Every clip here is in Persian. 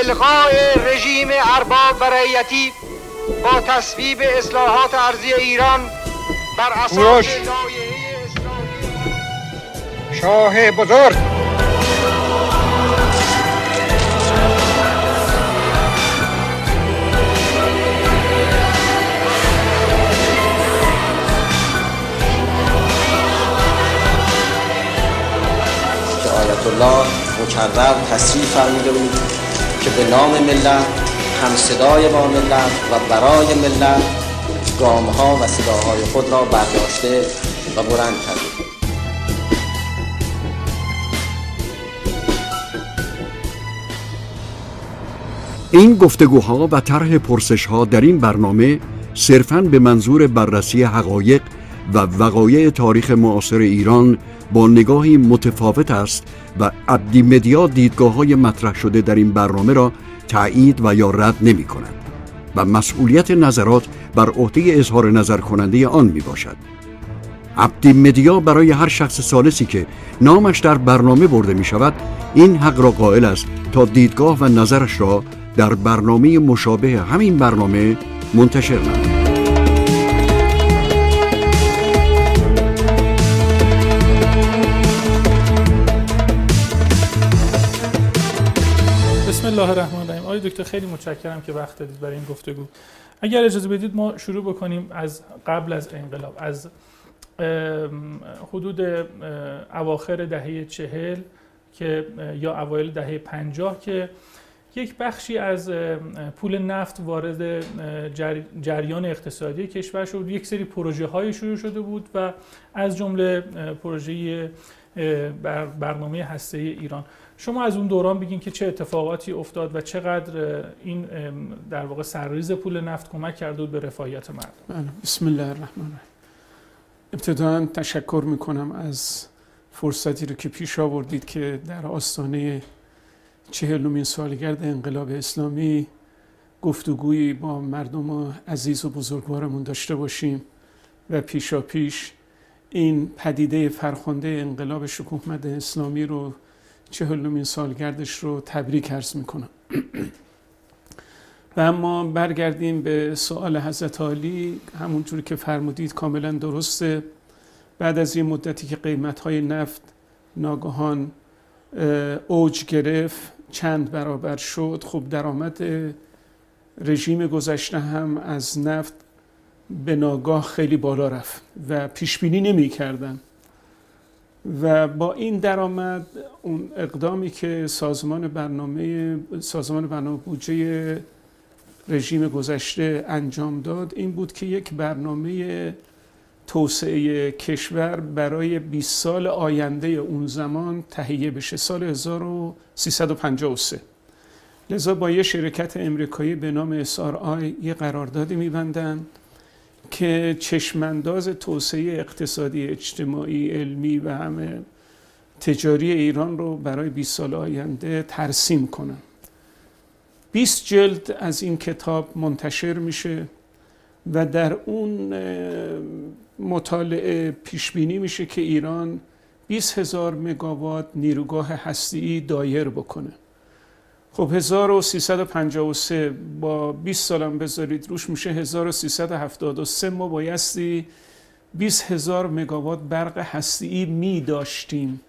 الغاء رژیم ارباب و رعیتی با تصویب اصلاحات ارزی ایران بر اساس لایحه اسلامی شاه بزرگ. آیت الله مکرر تصریح فرموده بود. که به نام ملت هم صدای با ملت و برای ملت گام ها و صداهای خود را برداشته و بلند کرده. این گفتگوها و طرح پرسش ها در این برنامه صرفاً به منظور بررسی حقایق و وقایع تاریخ معاصر ایران با نگاهی متفاوت است و عبدی مدیا دیدگاه های مطرح شده در این برنامه را تایید و یا رد نمی کند و مسئولیت نظرات بر عهده اظهار نظر کننده آن می باشد. عبدی مدیا برای هر شخص سالسی که نامش در برنامه برده می شود این حق را قائل است تا دیدگاه و نظرش را در برنامه مشابه همین برنامه منتشر نماید. الله الرحمن الرحیم. آقای دکتر خیلی متشکرم که وقت دادید برای این گفتگو. اگر اجازه بدید ما شروع بکنیم از قبل از انقلاب از حدود اواخر دهه چهل که یا اوایل دهه پنجاه که یک بخشی از پول نفت وارد جریان اقتصادی کشور شد. یک سری پروژه های شروع شده بود و از جمله پروژه برنامه هسته ایران. شما از اون دوران بگین که چه اتفاقاتی افتاد و چقدر این در واقع سرریز پول نفت کمک کرده بود به رفاهیت مردم. بله بسم الله الرحمن الرحیم. ابتدا تشکر می‌کنم از فرصتی رو که پیش آوردید که در آستانه چهلمین سالگرد انقلاب اسلامی گفتگویی با مردم عزیز و بزرگوارمون داشته باشیم و پیشا پیش این پدیده فرخنده انقلاب شکوهمند اسلامی رو چهلمین سالگردش رو تبریک عرض می‌کنم. و اما برگردیم به سوال حضرت علی همونجوری که فرمودید کاملا درسته. بعد از این مدتی که قیمت های نفت ناگهان اوج گرفت چند برابر شد خب درآمد رژیم گذشته هم از نفت به ناگاه خیلی بالا رفت و پیش بینی نمی و با این درآمد اون اقدامی که سازمان برنامه سازمان برنامه بودجه رژیم گذشته انجام داد این بود که یک برنامه توسعه کشور برای 20 سال آینده اون زمان تهیه بشه. سال 1353 لذا با یه شرکت امریکایی به نام SRI یه قراردادی میبندن که چشمانداز توسعه اقتصادی اجتماعی علمی و همه تجاری ایران رو برای 20 سال آینده ترسیم کنن 20 جلد از این کتاب منتشر میشه و در اون مطالعه پیش بینی میشه که ایران 20 هزار مگاوات نیروگاه هستی دایر بکنه. خب 1353 با 20 سالم بذارید روش میشه 1373 ما بایستی 20 هزار مگاوات برق هستی می داشتیم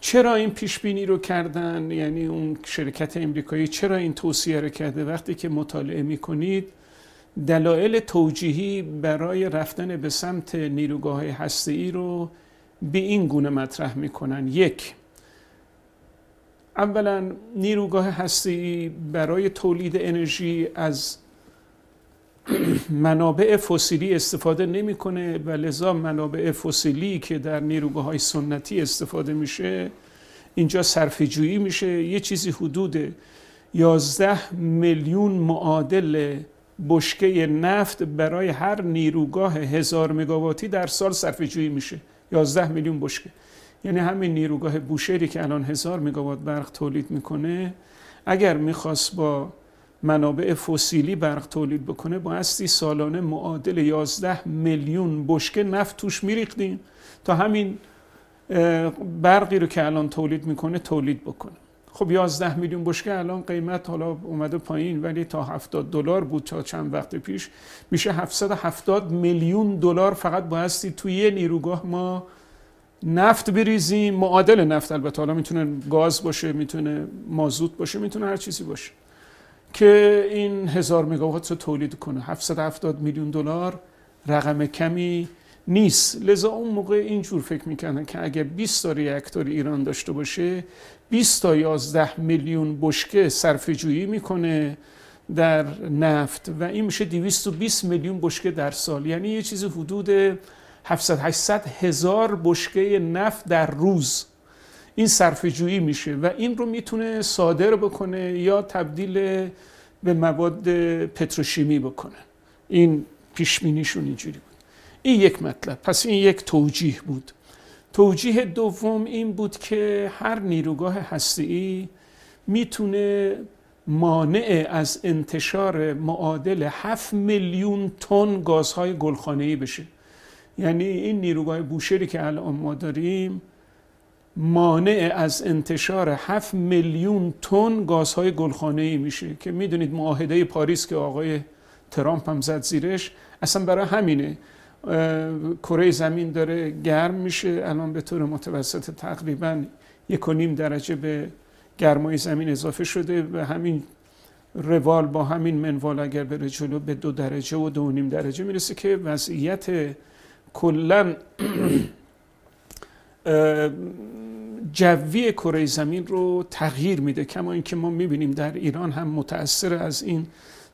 چرا این پیش بینی رو کردن؟ یعنی اون شرکت امریکایی چرا این توصیه رو کرده؟ وقتی که مطالعه می‌کنید دلایل توجیهی برای رفتن به سمت نیروگاه هستی رو به این گونه مطرح می‌کنن. یک اولا نیروگاه هستی برای تولید انرژی از منابع فسیلی استفاده نمی‌کنه و لذا منابع فسیلی که در نیروگاه های سنتی استفاده میشه اینجا صرفه جویی میشه. یه چیزی حدود 11 میلیون معادل بشکه نفت برای هر نیروگاه هزار مگاواتی در سال صرفه جویی میشه. 11 میلیون بشکه. یعنی همین نیروگاه بوشهری که الان هزار مگاوات برق تولید می‌کنه اگر می‌خواست با منابع فسیلی برق تولید بکنه بایستی سالانه معادل 11 میلیون بشکه نفت توش میریختیم تا همین برقی رو که الان تولید می‌کنه تولید بکنه. خب 11 میلیون بشکه الان قیمت حالا اومده پایین ولی تا 70 دلار بود تا چند وقت پیش میشه 770 میلیون دلار فقط بایستی توی یه نیروگاه ما نفت بریزیم. معادل نفت البته. حالا می‌تونه گاز باشه می‌تونه مازوت باشه می‌تونه هر چیزی باشه. که این هزار مگاوات رو تولید کنه. 770 میلیون دلار رقم کمی نیست. لذا اون موقع اینجور فکر می‌کنن که اگر 20 تا ریاکتور ایران داشته باشه 20 تا 11 میلیون بشکه صرفه می‌کنه در نفت و این میشه 220 میلیون بشکه در سال. یعنی یه چیز حدود 700 800 هزار بشکه نفت در روز. این صرفه جویی میشه و این رو می‌تونه صادر بکنه یا تبدیل به مواد پتروشیمی بکنه. این پیشمینیشون اینجوری بود. این یک مطلب. پس این یک توجیه بود. توجیه دوم این بود که هر نیروگاه هسته‌ای می‌تونه مانع از انتشار معادل 7 میلیون تن گازهای گلخانه‌ای بشه. یعنی این نیروگاه بوشهری که الان ما داریم مانع از انتشار 7 میلیون تن گازهای گلخانه‌ای میشه که می‌دونید معاهده پاریس که آقای ترامپ هم زد زیرش اصلا برای همینه. کره زمین داره گرم میشه الان به طور متوسط تقریبا یک و نیم درجه به گرمای زمین اضافه شده. و همین روال با همین منوال اگر بره جلو به دو درجه و دو نیم درجه می‌رسه که وضعیت کلا جوی کره زمین رو تغییر میده کما اینکه ما می‌بینیم در ایران هم متاثر از این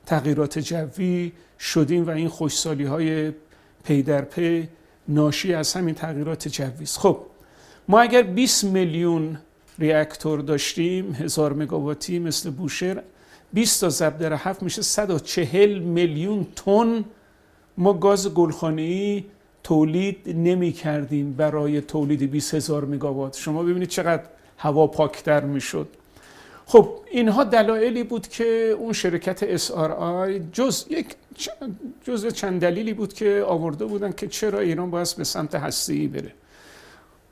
تغییرات جوی شدیم و این خوشسالی های پی در پی ناشی از همین تغییرات جوی است. خب ما اگر 20 میلیون ریاکتور داشتیم هزار مگاواتی مثل بوشهر 20 تا ضرب در هفت میشه 140 میلیون تن ما گاز گلخانه‌ای تولید نمی کردیم برای تولید 20 هزار مگاوات. شما ببینید چقدر هوا پاکتر می‌شد. خب اینها دلایلی بود که اون شرکت SRI جز یک جز چند دلیلی بود که آورده بودن که چرا ایران باید به سمت هستی بره.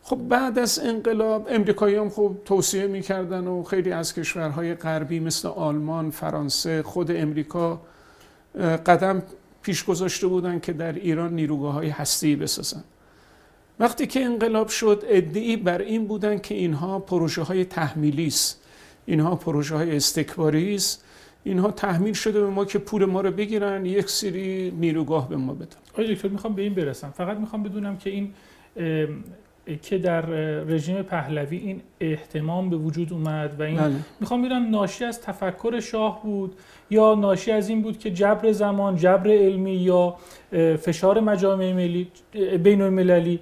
خب بعد از انقلاب امریکایی هم خب توصیه می‌کردن و خیلی از کشورهای غربی مثل آلمان، فرانسه، خود امریکا قدم پیش گذاشته بودن که در ایران نیروگاه های هستی بسازن. وقتی که انقلاب شد ادعی بر این بودن که اینها پروژه های تحمیلی است. اینها پروژه های استکباری است. اینها تحمیل شده به ما که پول ما رو بگیرن یک سری نیروگاه به ما بدن. آقای دکتر می‌خوام به این برسم. فقط می‌خوام بدونم که این که در رژیم پهلوی این احتمام به وجود اومد و این بله. می‌خوام ببینم ناشی از تفکر شاه بود یا ناشی از این بود که جبر زمان جبر علمی یا فشار مجامع ملی بین المللی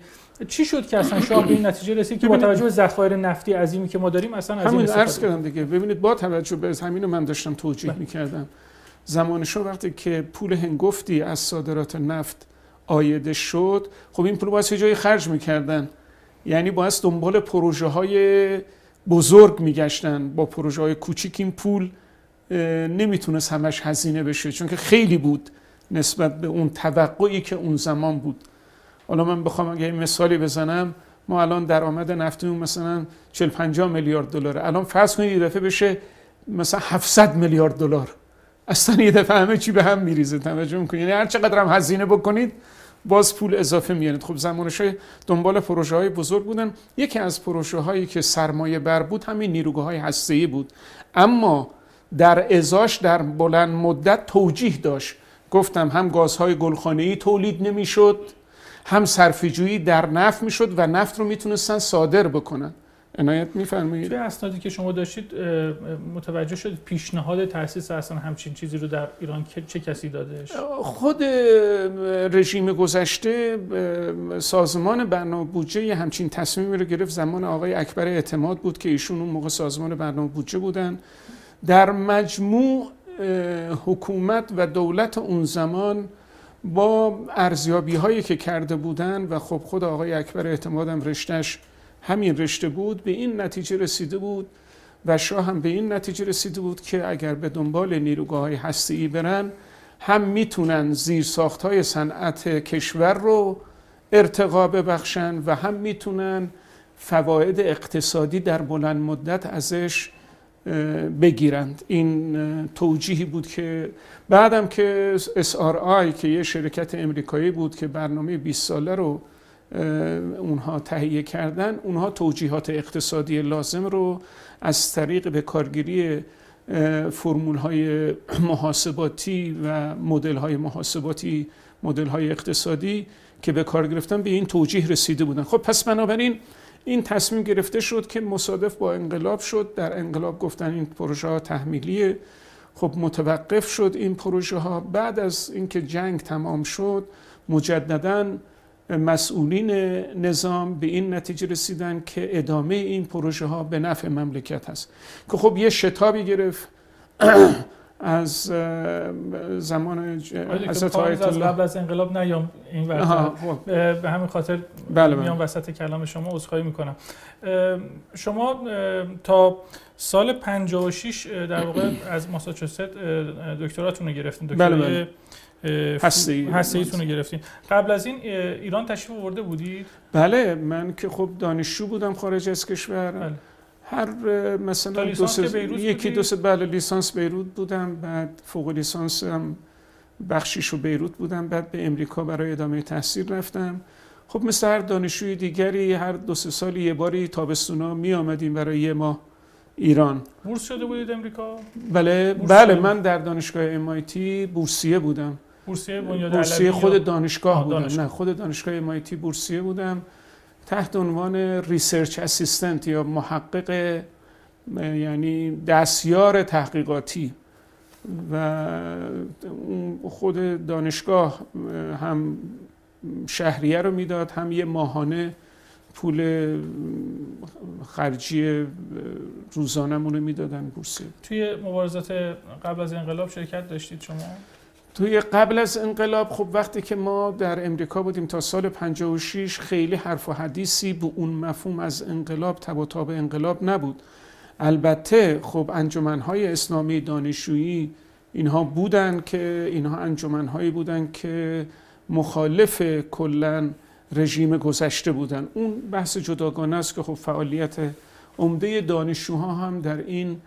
چی شد که اصلا شاه به این نتیجه رسید که با توجه به ذخایر نفتی عظیمی که ما داریم اصلا از همین عرض کردم دیگه ببینید با توجه به همین رو من داشتم توجیه بله. می‌کردم زمان شاه وقتی که پول هنگفتی از صادرات نفت آیده شد خب این پول باید جای خرج می‌کردن یعنی باید دنبال پروژه های بزرگ میگشتن. با پروژه های کوچیک این پول نمی‌تونست همش هزینه بشه چون که خیلی بود نسبت به اون توقعی که اون زمان بود. حالا من بخوام اگه مثالی بزنم ما الان درآمد نفتیمون مثلا 40 50 میلیارد دلاره. الان فرض کنید یه دفعه بشه مثلا 700 میلیارد دلار. اصلا یه دفعه همه چی به هم میریزه. توجه می‌کنید یعنی هر چقدر هم هزینه بکنید باز پول اضافه میارید خب زمانش دنبال پروژه های بزرگ بودن. یکی از پروژه هایی که سرمایه بر بود همین نیروگاه های هسته بود. اما در ازاش در بلند مدت توجیه داشت. گفتم هم گازهای گلخانه‌ای تولید نمی‌شد هم صرفه‌جویی در نفت می‌شد و نفت رو می‌تونستن صادر بکنن. عنایت میفرمایید. توی اسنادی که شما داشتید متوجه شد پیشنهاد تاسیس اصلا همچین چیزی رو در ایران چه کسی دادش خود رژیم گذشته سازمان برنامه بودجه همچین تصمیمی رو گرفت. زمان آقای اکبر اعتماد بود که ایشون اون موقع سازمان برنامه بودجه بودن. در مجموع حکومت و دولت اون زمان با ارزیابی هایی که کرده بودن و خب خود آقای اکبر اعتمادم رشتش همین رشته بود به این نتیجه رسیده بود و شاه هم به این نتیجه رسیده بود که اگر به دنبال نیروگاه های هستی برن هم می‌تونن زیر ساخت های صنعت کشور رو ارتقا ببخشن و هم می‌تونن فواید اقتصادی در بلند مدت ازش بگیرند. این توجیهی بود که بعدم که SRI که یه شرکت امریکایی بود که برنامه 20 ساله رو اونها تهیه کردن اونها توجیهات اقتصادی لازم رو از طریق به کارگیری فرمول های محاسباتی و مدل های محاسباتی مدل های اقتصادی که به کار گرفتن به این توجیه رسیده بودن. خب پس بنابراین این تصمیم گرفته شد که مصادف با انقلاب شد در انقلاب گفتن این پروژه ها تحمیلیه. خب متوقف شد این پروژه ها بعد از اینکه جنگ تمام شد مجددا مسئولین نظام به این نتیجه رسیدن که ادامه این پروژه ها به نفع مملکت هست. که خب یه شتابی گرفت از زمان حضرت آیت الله. قبل از انقلاب نیام این خب. به همین خاطر بله میام وسط کلام شما عذرخواهی می‌کنم. شما تا سال 56 در واقع از ماساچوست دکتراتون رو گرفتین. بله بله. هسته ایتون رو گرفتین. قبل از این ایران تشریف آورده بودید؟ بله من که خب دانشجو بودم خارج از کشور. بله. هر مثلا دو یکی دو سه بله لیسانس بیروت بودم بعد فوق لیسانس هم بخشیش رو بیروت بودم بعد به امریکا برای ادامه تحصیل رفتم. خب مثل هر دانشجوی دیگری هر دو سه سال یه باری تابستونا می آمدیم برای یه ماه ایران. بورس شده بودید امریکا؟ بله بله من در دانشگاه MIT بورسیه بودم. بورسیه بورسیه خود دانشگاه بودم. نه خود دانشگاه MIT بورسیه بودم. تحت عنوان research assistant یا محقق یعنی دستیار تحقیقاتی. و خود دانشگاه هم شهریه رو می‌داد هم یه ماهانه پول خرجی روزانمون رو می‌دادن بورسه توی مبارزات قبل از انقلاب شرکت داشتید شما؟ توی قبل از انقلاب خب وقتی که ما در امریکا بودیم تا سال 56 خیلی حرف و حدیثی به اون مفهوم از انقلاب تب تاب انقلاب نبود. البته خب انجمنهای اسلامی دانشجویی اینها بودن که اینها انجمنهایی بودن که مخالف کلا رژیم گذشته بودن. اون بحث جداگانه است که خب فعالیت عمده دانشجوها هم در این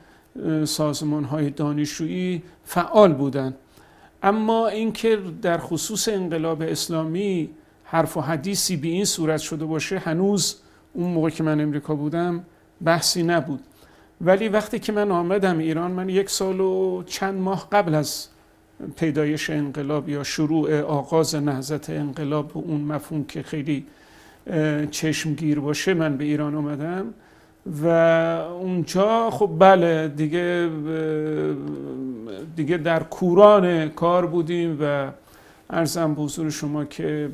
سازمان های دانشجویی فعال بودند اما اینکه در خصوص انقلاب اسلامی حرف و حدیثی به این صورت شده باشه هنوز اون موقع که من امریکا بودم بحثی نبود. ولی وقتی که من آمدم ایران من یک سال و چند ماه قبل از پیدایش انقلاب یا شروع آغاز نهضت انقلاب به اون مفهوم که خیلی چشمگیر باشه من به ایران آمدم. و اونجا خب بله دیگه دیگه در کوران کار بودیم و ارزم به حضور شما که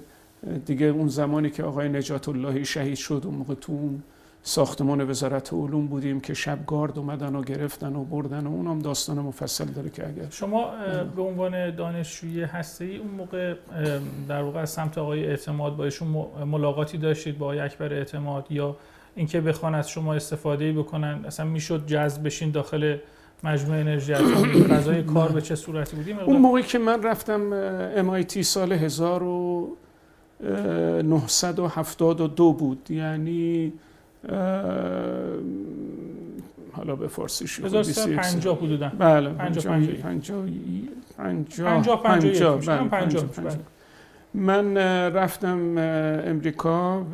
دیگه اون زمانی که آقای نجات اللهی شهید شد اون موقع تو ساختمان وزارت علوم بودیم که شب گارد اومدن و گرفتن و بردن و اونم داستان مفصل داره که اگر شما به عنوان دانشجوی هسته ای اون موقع در واقع از سمت آقای اعتماد با ایشون ملاقاتی داشتید با آقای اکبر اعتماد یا اینکه بخوان از شما استفاده بکنن. اصلا می‌شد جذب بشین داخل مجموعه انرژی فضای کار به چه صورتی بودیم اون موقعی که من رفتم MIT سال 1972 بود. یعنی حالا به فارسی شو 1950 حدودا. بله 50 50 50 50 50 من رفتم امریکا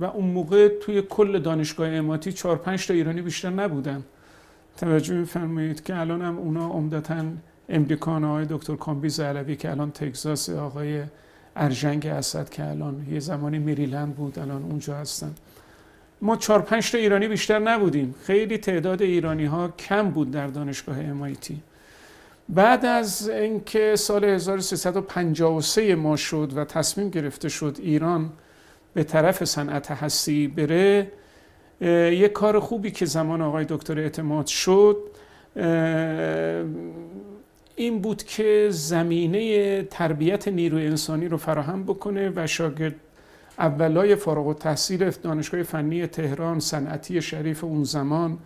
و اون موقع توی کل دانشگاه اماتی 4 5 تا ایرانی بیشتر نبودن. توجه میفرمایید که الان هم اونا عمدتا امریکان آقای دکتر کامبیز علوی که الان تگزاس آقای ارجنگ اسد که الان یه زمانی مریلند بود الان اونجا هستن. ما چهار پنج تا ایرانی بیشتر نبودیم. خیلی تعداد ایرانی ها کم بود در دانشگاه MIT بعد از اینکه سال 1353 ما شد و تصمیم گرفته شد ایران به طرف صنعت هستی بره یک کار خوبی که زمان آقای دکتر اعتماد شد این بود که زمینه تربیت نیروی انسانی رو فراهم بکنه و شاگرد اولای فارغ و تحصیل دانشگاه فنی تهران صنعتی شریف اون زمان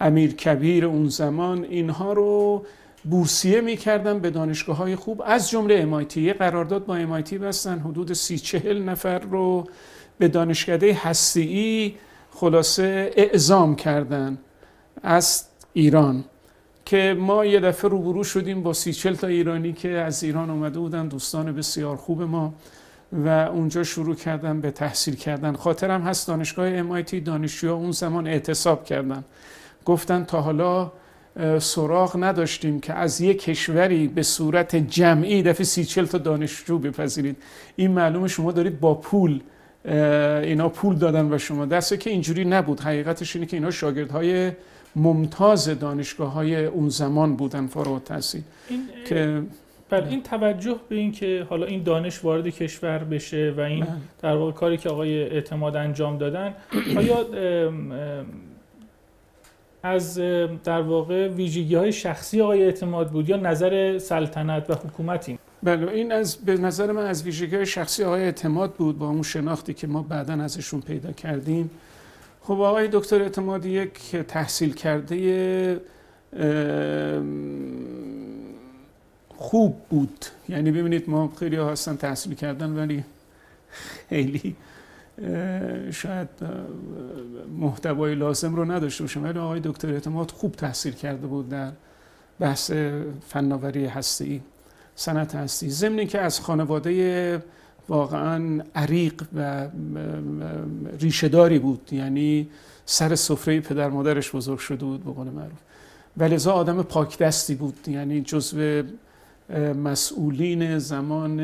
امیر کبیر اون زمان اینها رو بورسیه می‌کردن به دانشگاه های خوب. از جمله امایتی یه قرارداد با امایتی بستن. حدود سی چهل نفر رو به دانشکده هستی خلاصه اعزام کردن از ایران که ما یه دفعه روبرو شدیم با سی چل تا ایرانی که از ایران اومده بودن. دوستان بسیار خوب ما. و اونجا شروع کردن به تحصیل کردن. خاطرم هست دانشگاه MIT دانشجوها اون زمان اعتصاب کردن. گفتن تا حالا سراغ نداشتیم که از یک کشوری به صورت جمعی دفعه سی چل تا دانشجو بپذیرید. این معلومه شما دارید با پول اینا پول دادن و شما. دسته که اینجوری نبود. حقیقتش اینه که اینا شاگردهای ممتاز دانشگاه های اون زمان بودن فارغ التحصیل. که بله این توجه به این که حالا این دانش وارد کشور بشه و این بله. در واقع کاری که آقای اعتماد انجام دادن آیا از در واقع ویژگی های شخصی آقای اعتماد بود یا نظر سلطنت و حکومتی بله این از به نظر من از ویژگی شخصی آقای اعتماد بود با اون شناختی که ما بعدا ازشون پیدا کردیم. خب آقای دکتر اعتمادی یک تحصیل کرده خوب بود. یعنی ببینید ما خیلی هستن تحصیل کردن ولی خیلی شاید محتوای لازم رو نداشته باشم ولی آقای دکتر اعتماد خوب تحصیل کرده بود در بحث فناوری هستی صنعت هستی. ضمن که از خانواده واقعا عریق و ریشهداری بود یعنی سر سفره پدر مادرش بزرگ شده بود به قول معروف. ولذا آدم پاک دستی بود یعنی جزو مسئولین زمان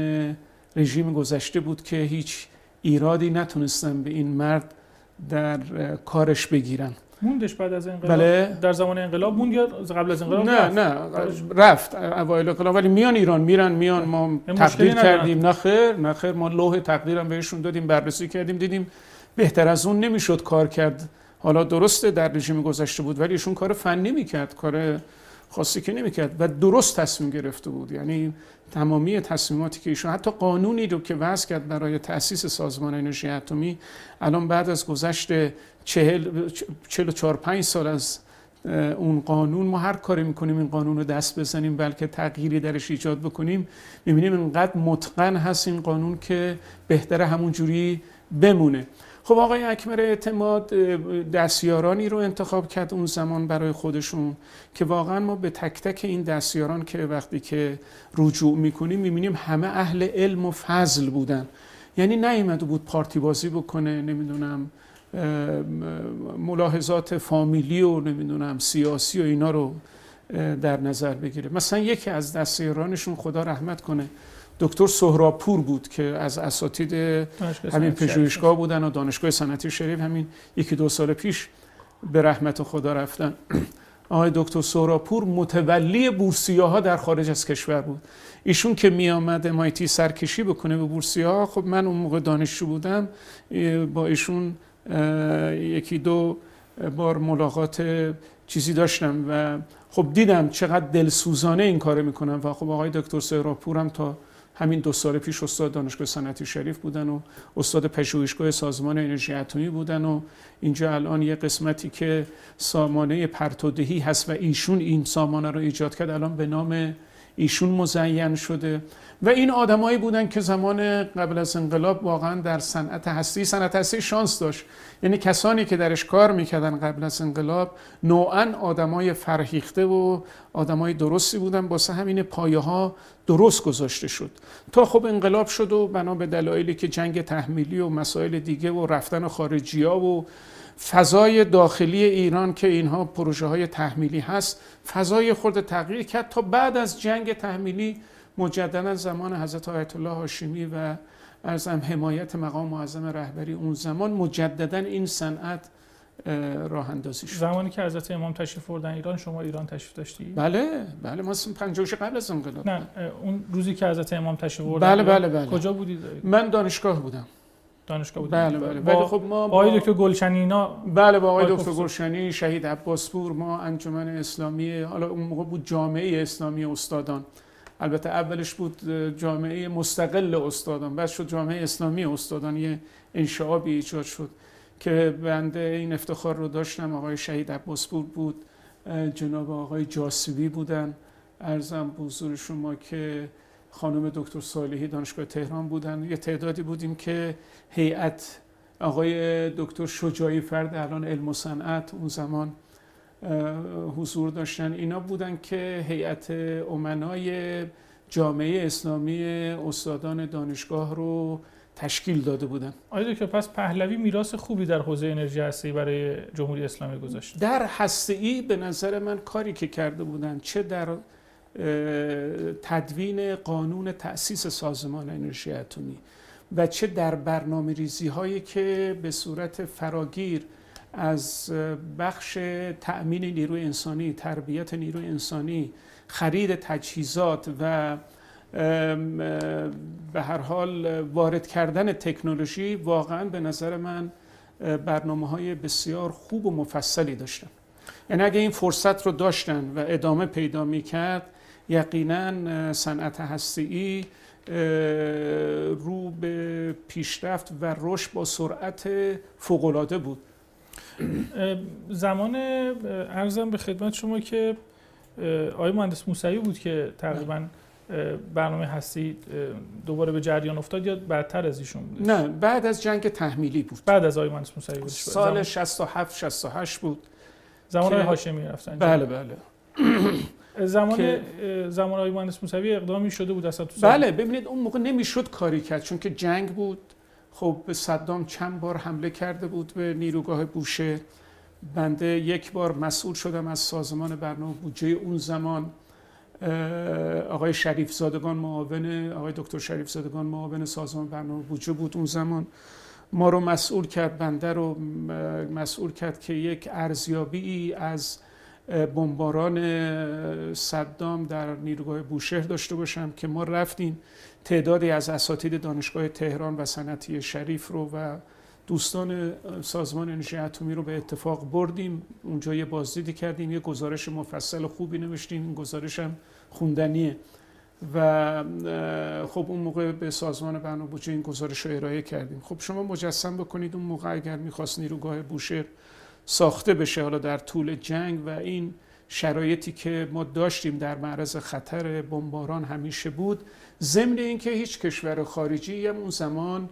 رژیم گذشته بود که هیچ ایرادی نتونستن به این مرد در کارش بگیرن. موندش بعد از انقلاب؟ بله. در زمان انقلاب موند یا قبل از انقلاب نه رفت. نه. رفت. اوایل انقلاب. ولی میان ایران میرن میان. ما تقدیر کردیم. نه خیر نه خیر. ما لوح تقدیرم بهشون دادیم بررسی کردیم دیدیم بهتر از اون نمی‌شد کار کرد. حالا درسته در رژیم گذشته بود ولی ایشون کار فنی می‌کرد. کار که نمی‌کرد و درست تصمیم گرفته بود. یعنی تمامی تصمیماتی که ایشون حتی قانونی رو که وضع کرد برای تأسیس سازمان انرژی اتمی الان بعد از گذشت چهل, چهل چهار پنج سال از اون قانون ما هر کاری می‌کنیم این قانون رو دست بزنیم بلکه تغییری درش ایجاد بکنیم می‌بینیم اینقدر متقن هست این قانون که بهتره همون جوری بمونه. خب آقای اکمر اعتماد دستیارانی رو انتخاب کرد اون زمان برای خودشون که واقعا ما به تک تک این دستیاران که وقتی که رجوع می‌کنیم می‌بینیم همه اهل علم و فضل بودن. یعنی نیومده بود پارتی بازی بکنه نمی‌دونم ملاحظات فامیلی و نمی‌دونم سیاسی و اینا رو در نظر بگیره. مثلا یکی از دستیارانشون خدا رحمت کنه دکتر سهراپور بود که از اساتید همین پژوهشگاه بودن و دانشگاه صنعتی شریف همین یکی دو سال پیش به رحمت خدا رفتن. آقای دکتر سهراپور متولی ها در خارج از کشور بود. ایشون که می آمد مایتی سرکشی بکنه به ها خب من اون موقع دانشجو بودم. با ایشون یکی دو بار ملاقات چیزی داشتم و خب دیدم چقدر دلسوزانه این کار می‌کنم و خب آقای دکتر سهراپور هم تا همین دو سال پیش استاد دانشگاه صنعتی شریف بودن و استاد پژوهشگاه سازمان انرژی اتمی بودن و اینجا الان یه قسمتی که سامانه پرتودهی هست و ایشون این سامانه رو ایجاد کرد الان به نام ایشون مزین شده. و این آدمایی بودن که زمان قبل از انقلاب واقعا در صنعت هستی صنعت هستی شانس داشت. یعنی کسانی که درش کار می‌کردن قبل از انقلاب نوعا آدمای فرهیخته و آدمای درستی بودن. واسه همین پایه ها درست گذاشته شد. تا خب انقلاب شد و بنا به دلایلی که جنگ تحمیلی و مسائل دیگه و رفتن خارجی ها و فضای داخلی ایران که اینها پروژه های تحمیلی هست فضای خورد تغییر کرد تا بعد از جنگ تحمیلی مجددا زمان حضرت آیت الله هاشمی و ارزم حمایت مقام معظم رهبری اون زمان مجددا این صنعت راه اندازی شد. زمانی که حضرت امام تشریف بردن ایران شما ایران تشریف داشتی؟ بله بله ما 56 قبل از انقلاب. نه اون روزی که حضرت امام تشریف بردن بله بله بله. کجا بودید من دانشگاه بودم. دانشگاه بودید بله بله. با خب ما با آقای دکتر گلشنی اینا بله با آقای دکتر گلشنی شهید عباسپور ما انجمن اسلامی حالا اون موقع بود جامعه اسلامی استادان. البته اولش بود جامعه مستقل استادان بعد شد جامعه اسلامی استادان یه انشعابی ایجاد شد که بنده این افتخار رو داشتم. آقای شهید عباسپور بود جناب آقای جاسوی بودن. ارزم بزرگ شما که خانم دکتر صالحی دانشگاه تهران بودن. یه تعدادی بودیم که هیئت آقای دکتر شجاعی فرد الان علم و صنعت اون زمان حضور داشتن. اینا بودن که هیئت امنای جامعه اسلامی استادان دانشگاه رو تشکیل داده بودن. آیا که پس پهلوی میراث خوبی در حوزه انرژی هسته‌ای برای جمهوری اسلامی گذاشت؟ در هسته‌ای به نظر من کاری که کرده بودن چه در تدوین قانون تأسیس سازمان انرژی اتمی و چه در برنامه ریزی هایی که به صورت فراگیر از بخش تأمین نیروی انسانی، تربیت نیروی انسانی، خرید تجهیزات و به هر حال وارد کردن تکنولوژی واقعا به نظر من برنامه های بسیار خوب و مفصلی داشتن. یعنی اگه این فرصت رو داشتن و ادامه پیدا می کرد یقینا صنعت هستی رو به پیشرفت و رشد با سرعت فوقالعاده بود. زمان ارزم به خدمت شما که آقای مهندس موسوی بود که تقریبا برنامه هستی دوباره به جریان افتاد یا بعدتر از ایشون بود؟ نه بعد از جنگ تحمیلی بود. بعد از آقای مهندس موسوی بود. سال 67 68 بود زمان آقای هاشمی رفتن بله بله. زمان زمان آقای مهندس موسوی اقدامی شده بود اصلا تو بله ببینید اون موقع نمی‌شد کاری کرد چون که جنگ بود. خب به صدام چند بار حمله کرده بود به نیروگاه بوشه. بنده یک بار مسئول شدم از سازمان برنامه بودجه اون زمان. آقای شریف زادگان معاون آقای دکتر شریف زادگان معاون سازمان برنامه بودجه بود اون زمان. ما رو مسئول کرد بنده رو مسئول کرد که یک ارزیابی از بمباران صدام در نیروگاه بوشهر داشته باشم که ما رفتیم. تعدادی از اساتید دانشگاه تهران و صنعتی شریف رو و دوستان سازمان انرژی اتمی رو به اتفاق بردیم. اونجا یه بازدیدی کردیم یه گزارش مفصل خوبی نوشتیم. این گزارش هم خوندنیه. و خب اون موقع به سازمان برنامه بودجه این گزارش رو ارائه کردیم. خب شما مجسم بکنید اون موقع اگر می‌خواست نیروگاه بوشهر ساخته بشه حالا در طول جنگ و این شرایطی که ما داشتیم در معرض خطر بمباران همیشه بود. ضمن اینکه هیچ کشور خارجی هم اون زمان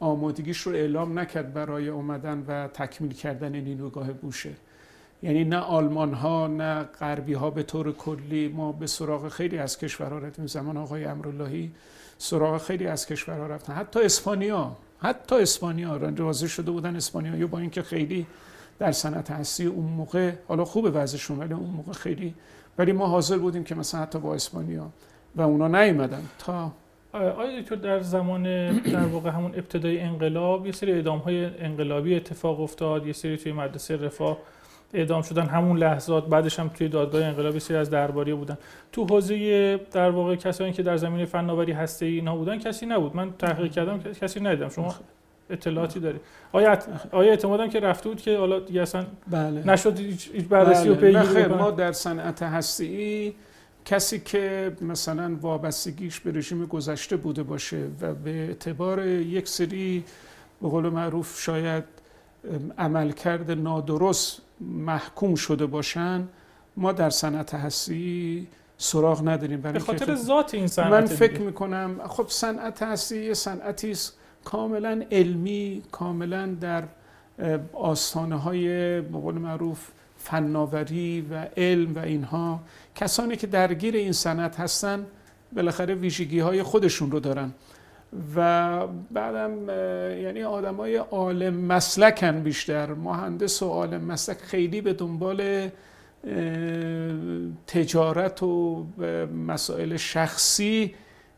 آمادگیش رو اعلام نکرد برای اومدن و تکمیل کردن نیروگاه بوشه. یعنی نه آلمان ها نه غربی ها به طور کلی. ما به سراغ خیلی از کشورها رفتیم. زمان آقای امراللهی سراغ خیلی از کشورها رفتن. حتی اسپانیا. حتی اسپانیا. راضی شده بودن اسپانیا. با اینکه خیلی در صنعت هستی اون موقع حالا خوب وضعشون ولی اون موقع خیلی ولی ما حاضر بودیم که مثلا حتی با اسپانیا و اونا نیومدن. تا آیا دکتر در زمان در واقع همون ابتدای انقلاب یه سری اعدام های انقلابی اتفاق افتاد یه سری توی مدرسه رفاه اعدام شدن همون لحظات بعدش هم توی دادگاه انقلابی سری از درباری بودن. تو حوزه در واقع کسانی که در زمین فناوری هسته اینا بودن کسی نبود. من تحقیق کردم کسی ندیدم. شما اطلاعاتی داری. آیا آیا اعتمادم که رفته بود که حالا دیگه اصلا بله. نشد هیچ بررسی بله. و پیگیری ما در صنعت هستی کسی که مثلا وابستگیش به رژیم گذشته بوده باشه و به اعتبار یک سری به قول معروف شاید عملکرد نادرست محکوم شده باشن ما در صنعت هستی سراغ نداریم. به خاطر ذات این صنعت من فکر می‌کنم خب صنعت هستی یه صنعتی است کاملا علمی کاملا در آستانه های به قول معروف فناوری و علم و اینها. کسانی که درگیر این صنعت هستن بالاخره ویژگی های خودشون رو دارن. و بعدم یعنی آدم های عالم مسلکن بیشتر. مهندس و عالم مسلک خیلی به دنبال تجارت و مسائل شخصی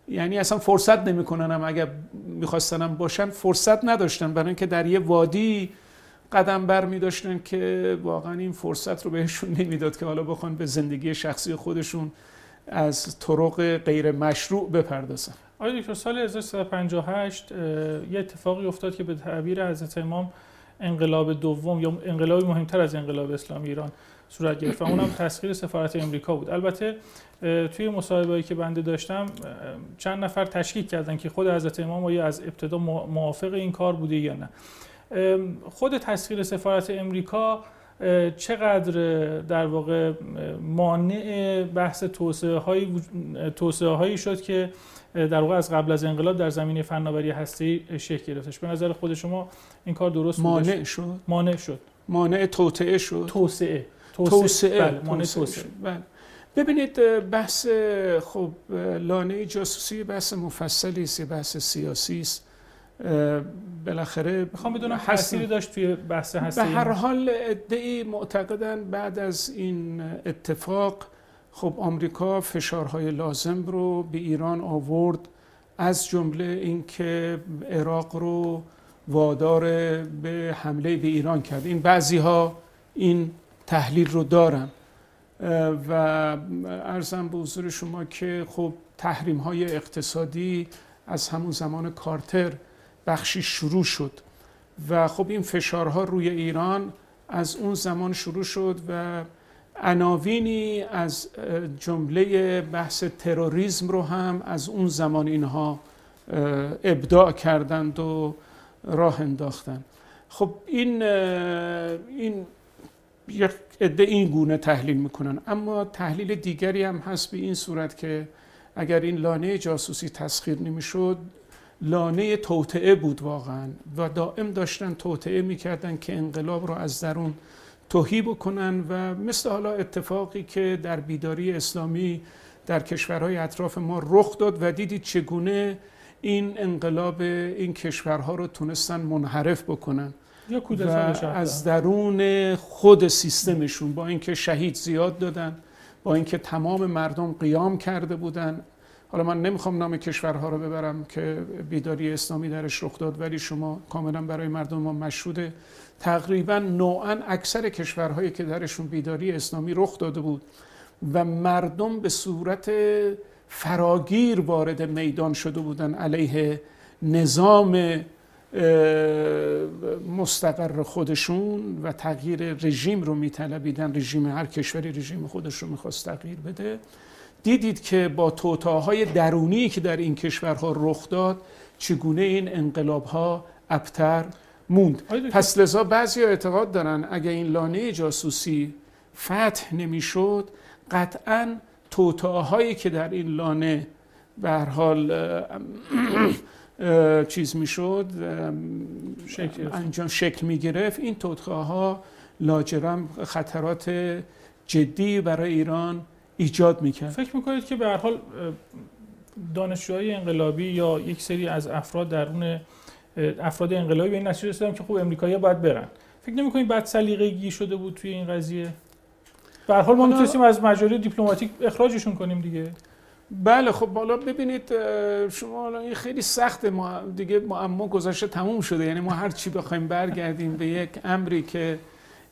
یعنی اصلا فرصت نمیکننم اگر میخواستنم باشن فرصت نداشتن. برای اینکه در یه وادی قدم بر می داشتن که واقعا این فرصت رو بهشون نمی‌داد که حالا بخوان به زندگی شخصی خودشون از طرق غیر مشروع بپردازن. آقای دکتر سال 1358 یه اتفاقی افتاد که به تعبیر حضرت امام انقلاب دوم یا انقلابی مهمتر از انقلاب اسلامی ایران صورت گرفت و اونم تسخیر سفارت امریکا بود. البته توی مصاحبه‌ای که بنده داشتم چند نفر تشکیک کردن که خود حضرت امام آیا از ابتدا موافق این کار بوده یا نه. خود تسخیر سفارت امریکا چقدر در واقع مانع بحث توسعه هایی, توسعه هایی شد که در واقع از قبل از انقلاب در زمینه فناوری هستی شکل گرفتش؟ به نظر خود شما این کار درست مانع شد. مانع شد. مانع توطعه شد. توسعه. توسعه. بله، مانع توسعه. بله. ببینید بحث خب لانه جاسوسی بحث مفصلی است بحث سیاسی است. بالاخره می‌خوام بدونم. تأثیری داشت توی بحث هسته به هر حال ادعی معتقدن بعد از این اتفاق خب آمریکا فشارهای لازم رو به ایران آورد از جمله اینکه عراق رو وادار به حمله به ایران کرد. این بعضی ها این تحلیل رو دارن. و ارزم به حضور شما که خب تحریم های اقتصادی از همون زمان کارتر بخشی شروع شد و خب این فشارها روی ایران از اون زمان شروع شد و عناوینی از جمله بحث تروریسم رو هم از اون زمان اینها ابداع کردند و راه انداختند. خب این این یک عده این گونه تحلیل می‌کنن. اما تحلیل دیگری هم هست به این صورت که اگر این لانه جاسوسی تسخیر نمی‌شد لانه توطعه بود واقعا. و دائم داشتن توطعه می‌کردن که انقلاب رو از درون توهی بکنن و مثل حالا اتفاقی که در بیداری اسلامی در کشورهای اطراف ما رخ داد و دیدید چگونه این انقلاب این کشورها رو تونستن منحرف بکنن. یا کودتا. از درون خود سیستمشون با اینکه شهید زیاد دادن با اینکه تمام مردم قیام کرده بودن حالا من نمی‌خوام نام کشورها رو ببرم که بیداری اسلامی درش رخ داد ولی شما کاملا برای مردم ما مشهوده تقریبا نوعا اکثر کشورهایی که درشون بیداری اسلامی رخ داده بود و مردم به صورت فراگیر وارد میدان شده بودن علیه نظام مستقر خودشون و تغییر رژیم رو میطلبیدن. رژیم هر کشوری رژیم خودش رو می‌خواست تغییر بده. دیدید که با توتاهای درونی که در این کشورها رخ داد چگونه این انقلاب ها ابتر موند؟ پس لذا بعضی اعتقاد دارن اگه این لانه جاسوسی فتح نمی‌شد قطعا توتاهایی که در این لانه به هر حال چیز می‌شد شکل. انجام شکل می گرفت این توتاها لاجرم خطرات جدی برای ایران ایجاد می‌کرد. فکر می‌کنید که به هر حال دانشجوهای انقلابی یا یک سری از افراد درون افراد انقلابی به این نتیجه رسیدن که خب امریکایی‌ها باید برن. فکر نمی‌کنید بعد سلیقه‌گی شده بود توی این قضیه؟ به هر حال ما می‌تونستیم از مجاری دیپلماتیک اخراجشون کنیم دیگه. بله خب حالا ببینید شما الان این خیلی سخته. ما دیگه معما گذاشته تموم شده. یعنی ما هر چی بخوایم برگردیم به یک امری که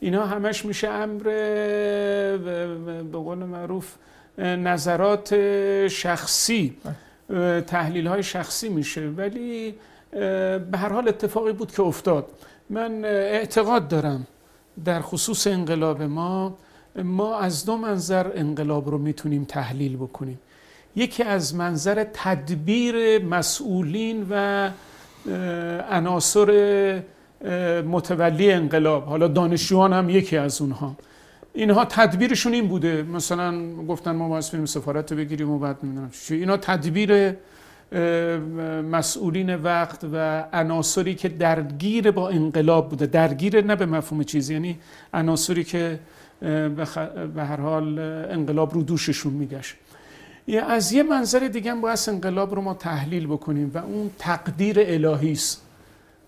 اینا همش میشه امر به قول معروف نظرات شخصی تحلیل های شخصی میشه. ولی به هر حال اتفاقی بود که افتاد. من اعتقاد دارم در خصوص انقلاب ما ما از دو منظر انقلاب رو می‌تونیم تحلیل بکنیم. یکی از منظر تدبیر مسئولین و عناصر متولی انقلاب. حالا دانشجویان هم یکی از اونها. اینها تدبیرشون این بوده. مثلا گفتن ما باید بریم سفارت رو بگیریم و بعد نمی‌دونم چی. اینا تدبیر مسئولین وقت و عناصری که درگیر با انقلاب بوده. درگیر نه به مفهوم چیزی یعنی عناصری که به هر حال انقلاب رو دوششون میگشت. از یه منظر دیگه هم باید انقلاب رو ما تحلیل بکنیم و اون تقدیر الهی است.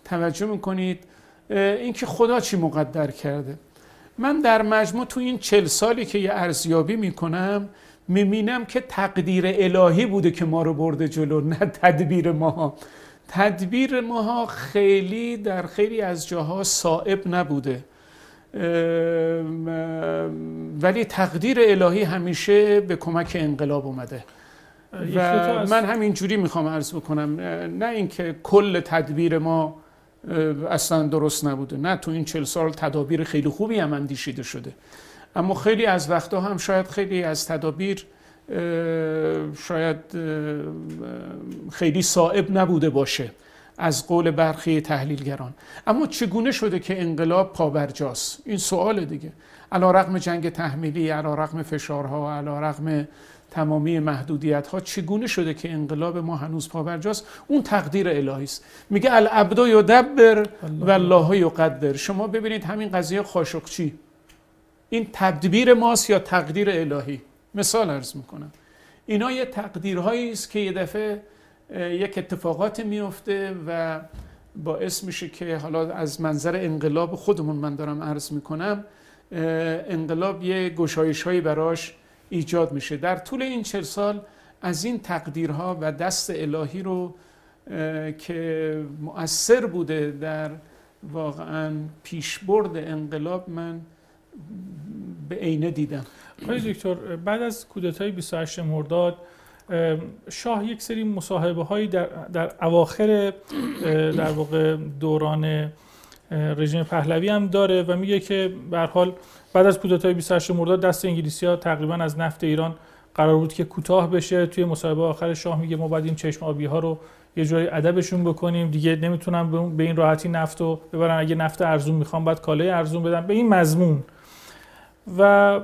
توجه می‌کنید؟ اینکه خدا چی مقدر کرده. من در مجموع تو این چل سالی که یه ارزیابی می‌کنم می‌بینم که تقدیر الهی بوده که ما رو برده جلو نه تدبیر ماها. تدبیر ماها خیلی در خیلی از جاها صائب نبوده. ولی تقدیر الهی همیشه به کمک انقلاب اومده. و من همین جوری می‌خوام عرض بکنم نه اینکه کل تدبیر ما اصلا درست نبوده نه تو این چل سال تدابیر خیلی خوبی هم اندیشیده شده. اما خیلی از وقتا هم شاید خیلی از تدابیر شاید خیلی صائب نبوده باشه. از قول برخی تحلیلگران. اما چگونه شده که انقلاب پابرجاست؟ این سوال دیگه. علا رقم جنگ تحمیلی علا رقم فشارها علا رقم تمامی محدودیت ها چگونه شده که انقلاب ما هنوز پابرجاست؟ اون تقدیر الهی است. میگه العبد یدبر و الله یقدر. شما ببینید همین قضیه خاشقچی. این تدبیر ماست یا تقدیر الهی؟ مثال ارز می‌کنم. اینا یه تقدیرهایی است که یه دفعه یک اتفاقات میفته و باعث میشه که حالا از منظر انقلاب خودمون من دارم عرض می‌کنم انقلاب یه گشایش هایی براش ایجاد میشه. در طول این چل سال از این تقدیرها و دست الهی رو که مؤثر بوده در واقعا پیشبرد انقلاب من به عینه دیدم. آقای دکتر بعد از کودتای 28 مرداد شاه یک سری مصاحبه هایی در, در اواخر در واقع دوران رژیم پهلوی هم داره و میگه که به حال بعد از کودتای 28 مرداد دست انگلیسی ها تقریبا از نفت ایران قرار بود که کوتاه بشه. توی مصاحبه آخر شاه میگه ما باید این چشم آبی ها رو یه جای ادبشون بکنیم. دیگه نمی‌تونم به این راحتی نفت رو ببرن. اگه نفت ارزون می‌خوام باید کالای ارزون بدم. به این مضمون. و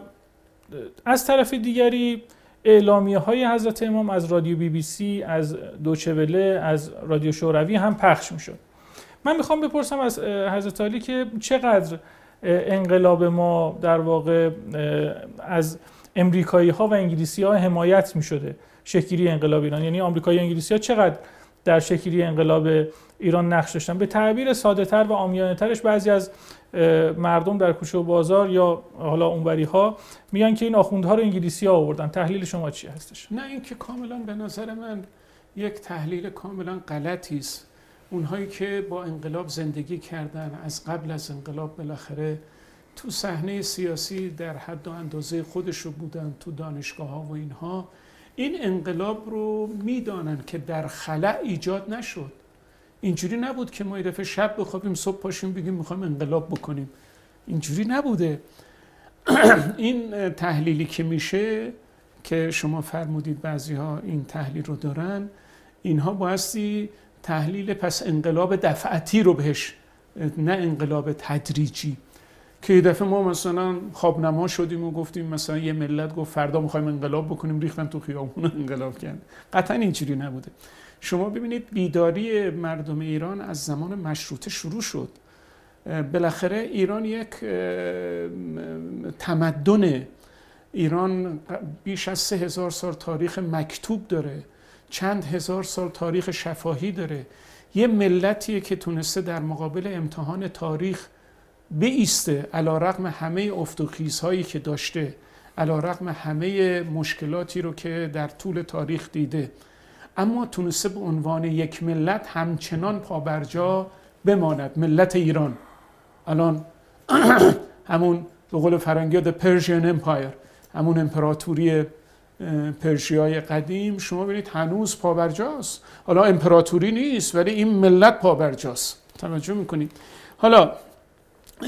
از طرف دیگری اعلامیه های حضرت امام از رادیو بی بی سی از دوچوله از رادیو شوروی هم پخش می‌شد. من می‌خوام بپرسم از حضرت علی که چقدر انقلاب ما در واقع از امریکایی ها و انگلیسی ها حمایت می شده شکلی انقلاب ایران؟ یعنی آمریکایی انگلیسی ها چقدر در شکلی انقلاب ایران نقش داشتن. به تعبیر ساده تر و آمیانه ترش بعضی از مردم در کوچه و بازار یا حالا اونوری ها میگن که این آخوندها رو انگلیسی ها آوردن. تحلیل شما چی هستش؟ نه این که کاملا به نظر من یک تحلیل کاملا غلطی است. اونهایی که با انقلاب زندگی کردن از قبل از انقلاب بالاخره تو صحنه سیاسی در حد و اندازه خودش رو بودن تو دانشگاه ها و اینها این انقلاب رو می‌دانن که در خلع ایجاد نشد. اینجوری نبود که ما یه دفعه شب بخوابیم صبح پاشیم بگیم می‌خوایم انقلاب بکنیم. اینجوری نبوده. این تحلیلی که میشه که شما فرمودید بعضی ها این تحلیل رو دارن اینها بایستی تحلیل پس انقلاب دفعتی رو بهش نه انقلاب تدریجی. که یه دفعه ما مثلا خوابنما شدیم و گفتیم مثلا یه ملت گفت فردا می‌خوایم انقلاب بکنیم ریختن تو خیابون انقلاب کرد قطعا اینجوری نبوده. شما ببینید بیداری مردم ایران از زمان مشروطه شروع شد. بالاخره ایران یک تمدن ایران بیش از سه هزار سال تاریخ مکتوب داره. چند هزار سال تاریخ شفاهی داره. یه ملتیه که تونسته در مقابل امتحان تاریخ بیسته علا رقم همه هایی که داشته علا رقم همه مشکلاتی رو که در طول تاریخ دیده. اما تونسته به عنوان یک ملت همچنان پابرجا بماند ملت ایران. الان همون به قول فرنگی The Persian Empire همون امپراتوری پرشیای قدیم. شما ببینید هنوز پابرجاست. حالا امپراتوری نیست ولی این ملت پابرجاست. توجه می‌کنید. حالا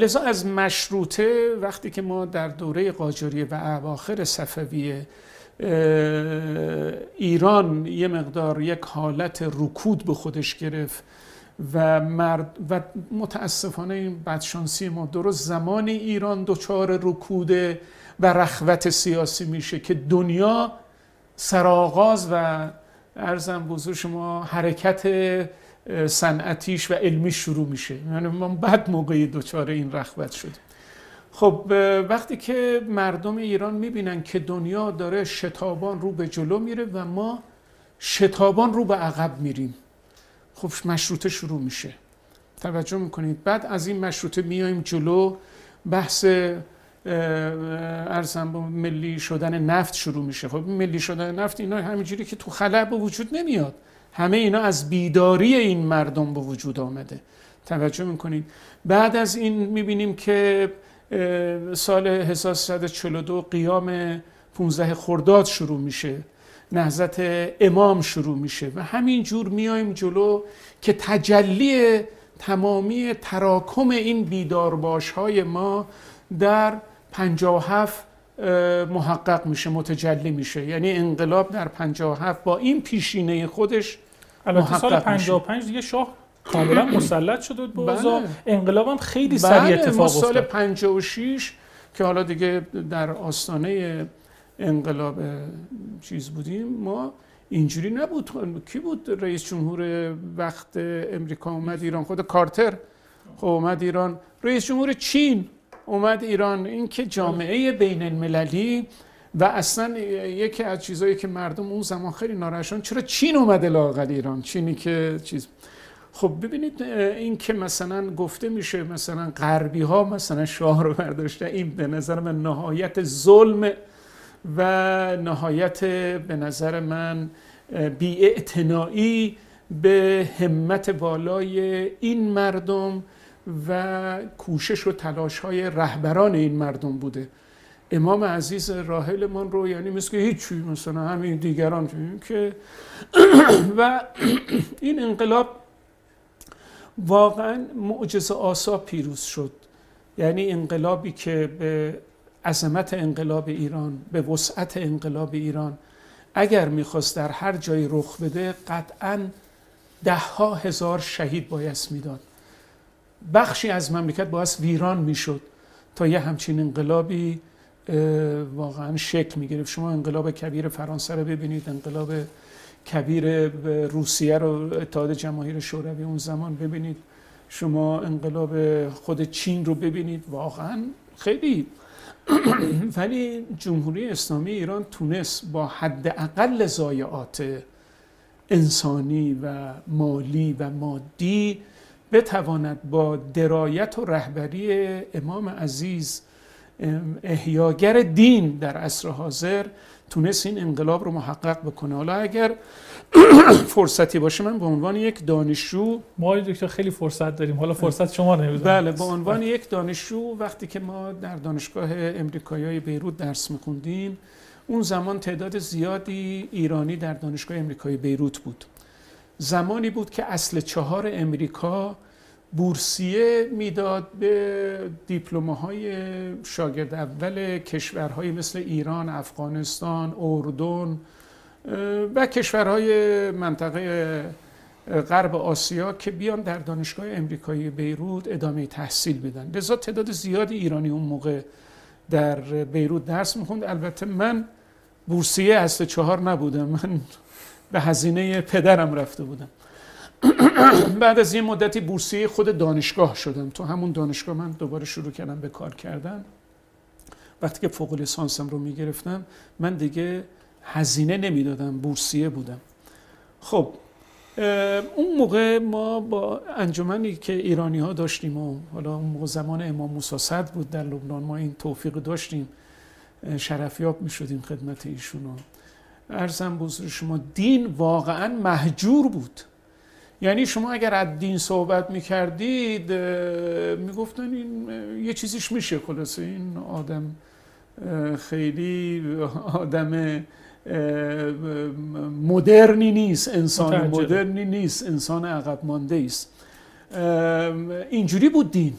لذا از مشروطه وقتی که ما در دوره قاجاریه و اواخر صفویه ایران یه مقدار یک حالت رکود به خودش گرفت و, مرد و متاسفانه این بدشانسی ما درست زمانی ایران دچار رکوده و رخوت سیاسی میشه که دنیا سرآغاز و ارزم بزرگ شما حرکت صنعتیش و علمی شروع میشه. یعنی ما بعد موقعی دچار این رخوت شد خب وقتی که مردم ایران می‌بینن که دنیا داره شتابان رو به جلو میره و ما شتابان رو به عقب میریم خب مشروطه شروع میشه. توجه می‌کنید. بعد از این مشروطه میایم جلو بحث ارزم ملی شدن نفت شروع میشه. خب ملی شدن نفت اینا همینجوری که تو خلع به وجود نمیاد. همه اینا از بیداری این مردم به وجود آمده. توجه می‌کنید بعد از این می‌بینیم که سال 1342 قیام 15 خرداد شروع میشه. نهضت امام شروع میشه و همین جور میایم جلو که تجلی تمامی تراکم این بیدارباش های ما در 57 محقق میشه متجلی میشه. یعنی انقلاب در 57 با این پیشینه خودش البته سال 55 دیگه شاه کاملا مسلط شده بود به بله. انقلاب هم خیلی سریع بله، اتفاق افتاد. سال 56 که حالا دیگه در آستانه انقلاب چیز بودیم ما اینجوری نبود. کی بود رئیس جمهور وقت امریکا اومد ایران؟ خود کارتر. خب اومد ایران. رئیس جمهور چین اومد ایران. این که جامعه بین المللی و اصلا یکی از چیزهایی که مردم اون زمان خیلی ناراحتشون چرا چین اومده لاقل ایران؟ چینی که چیز. خب ببینید این که مثلا گفته میشه مثلا غربی ها مثلا شاه رو برداشته این به نظر من نهایت ظلم و نهایت به نظر من بی به همت بالای این مردم و کوشش و تلاش های رهبران این مردم بوده. امام عزیز راحلمان رو یعنی مثل که هیچی مثلا همین دیگران که و این انقلاب واقعا معجزه آسا پیروز شد. یعنی انقلابی که به عظمت انقلاب ایران به وسعت انقلاب ایران اگر می‌خواست در هر جایی رخ بده قطعا ده ها هزار شهید بایست می‌داد. بخشی از مملکت باید ویران می‌شد تا یه همچین انقلابی واقعا شکل می‌گرفت. شما انقلاب کبیر فرانسه رو ببینید انقلاب کبیر روسیه رو اتحاد جماهیر شوروی اون زمان ببینید. شما انقلاب خود چین رو ببینید. واقعا خیلی ولی جمهوری اسلامی ایران تونست با حداقل ضایعات انسانی و مالی و مادی بتواند با درایت و رهبری امام عزیز احیاگر دین در عصر حاضر تونست این انقلاب رو محقق بکنه. حالا اگر فرصتی باشه من به عنوان یک دانشجو ما دکتر خیلی فرصت داریم. حالا فرصت شما نمی‌دونم. بله به عنوان یک دانشجو وقتی که ما در دانشگاه امریکایی بیروت درس میخوندیم اون زمان تعداد زیادی ایرانی در دانشگاه امریکایی بیروت بود. زمانی بود که اصل چهار امریکا بورسیه می‌داد به دیپلماهای شاگرد اول کشورهایی مثل ایران، افغانستان، اردن و کشورهای منطقه غرب آسیا که بیان در دانشگاه امریکایی بیروت ادامه تحصیل بدن. لذا تعداد زیادی ایرانی اون موقع در بیروت درس می‌خوند. البته من بورسیه اصل چهار نبودم. من به هزینه پدرم رفته بودم. بعد از یه مدتی بورسیه خود دانشگاه شدم. تو همون دانشگاه من دوباره شروع کردم به کار کردن. وقتی که فوق لیسانسم رو می‌گرفتم من دیگه هزینه نمی‌دادم بورسیه بودم. خب اون موقع ما با انجمنی که ایرانی ها داشتیم و حالا اون موقع زمان امام موسی بود در لبنان ما این توفیق داشتیم. شرفیاب می شدیم خدمت ایشون ارزم بزرگ شما دین واقعا محجور بود. یعنی شما اگر از دین صحبت می‌کردید می‌گفتن این یه چیزیش میشه. خلاصه این آدم خیلی آدم مدرنی نیست. انسان مدرنی نیست. انسان عقب مانده است. اینجوری بود دین.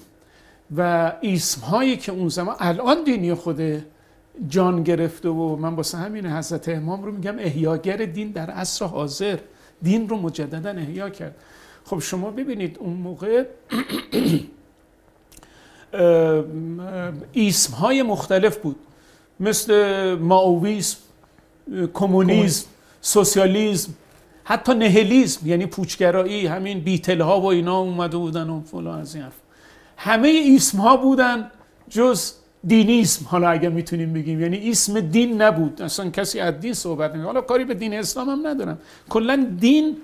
و اسم هایی که اون زمان الان دینی خود جان گرفته و من واسه همین حضرت امام رو میگم احیاگر دین در عصر حاضر. دین رو مجددا احیا کرد. خب شما ببینید اون موقع اسم های مختلف بود. مثل ماویسم کمونیسم سوسیالیسم حتی نهلیسم یعنی پوچگرایی همین بیتل ها و اینا اومده بودن و فلان از این همه اسم ها بودن جز دینیسم حالا اگر می‌تونیم بگیم یعنی اسم دین نبود. اصلا کسی از دین صحبت نمی حالا کاری به دین اسلام هم ندارم. کلا دین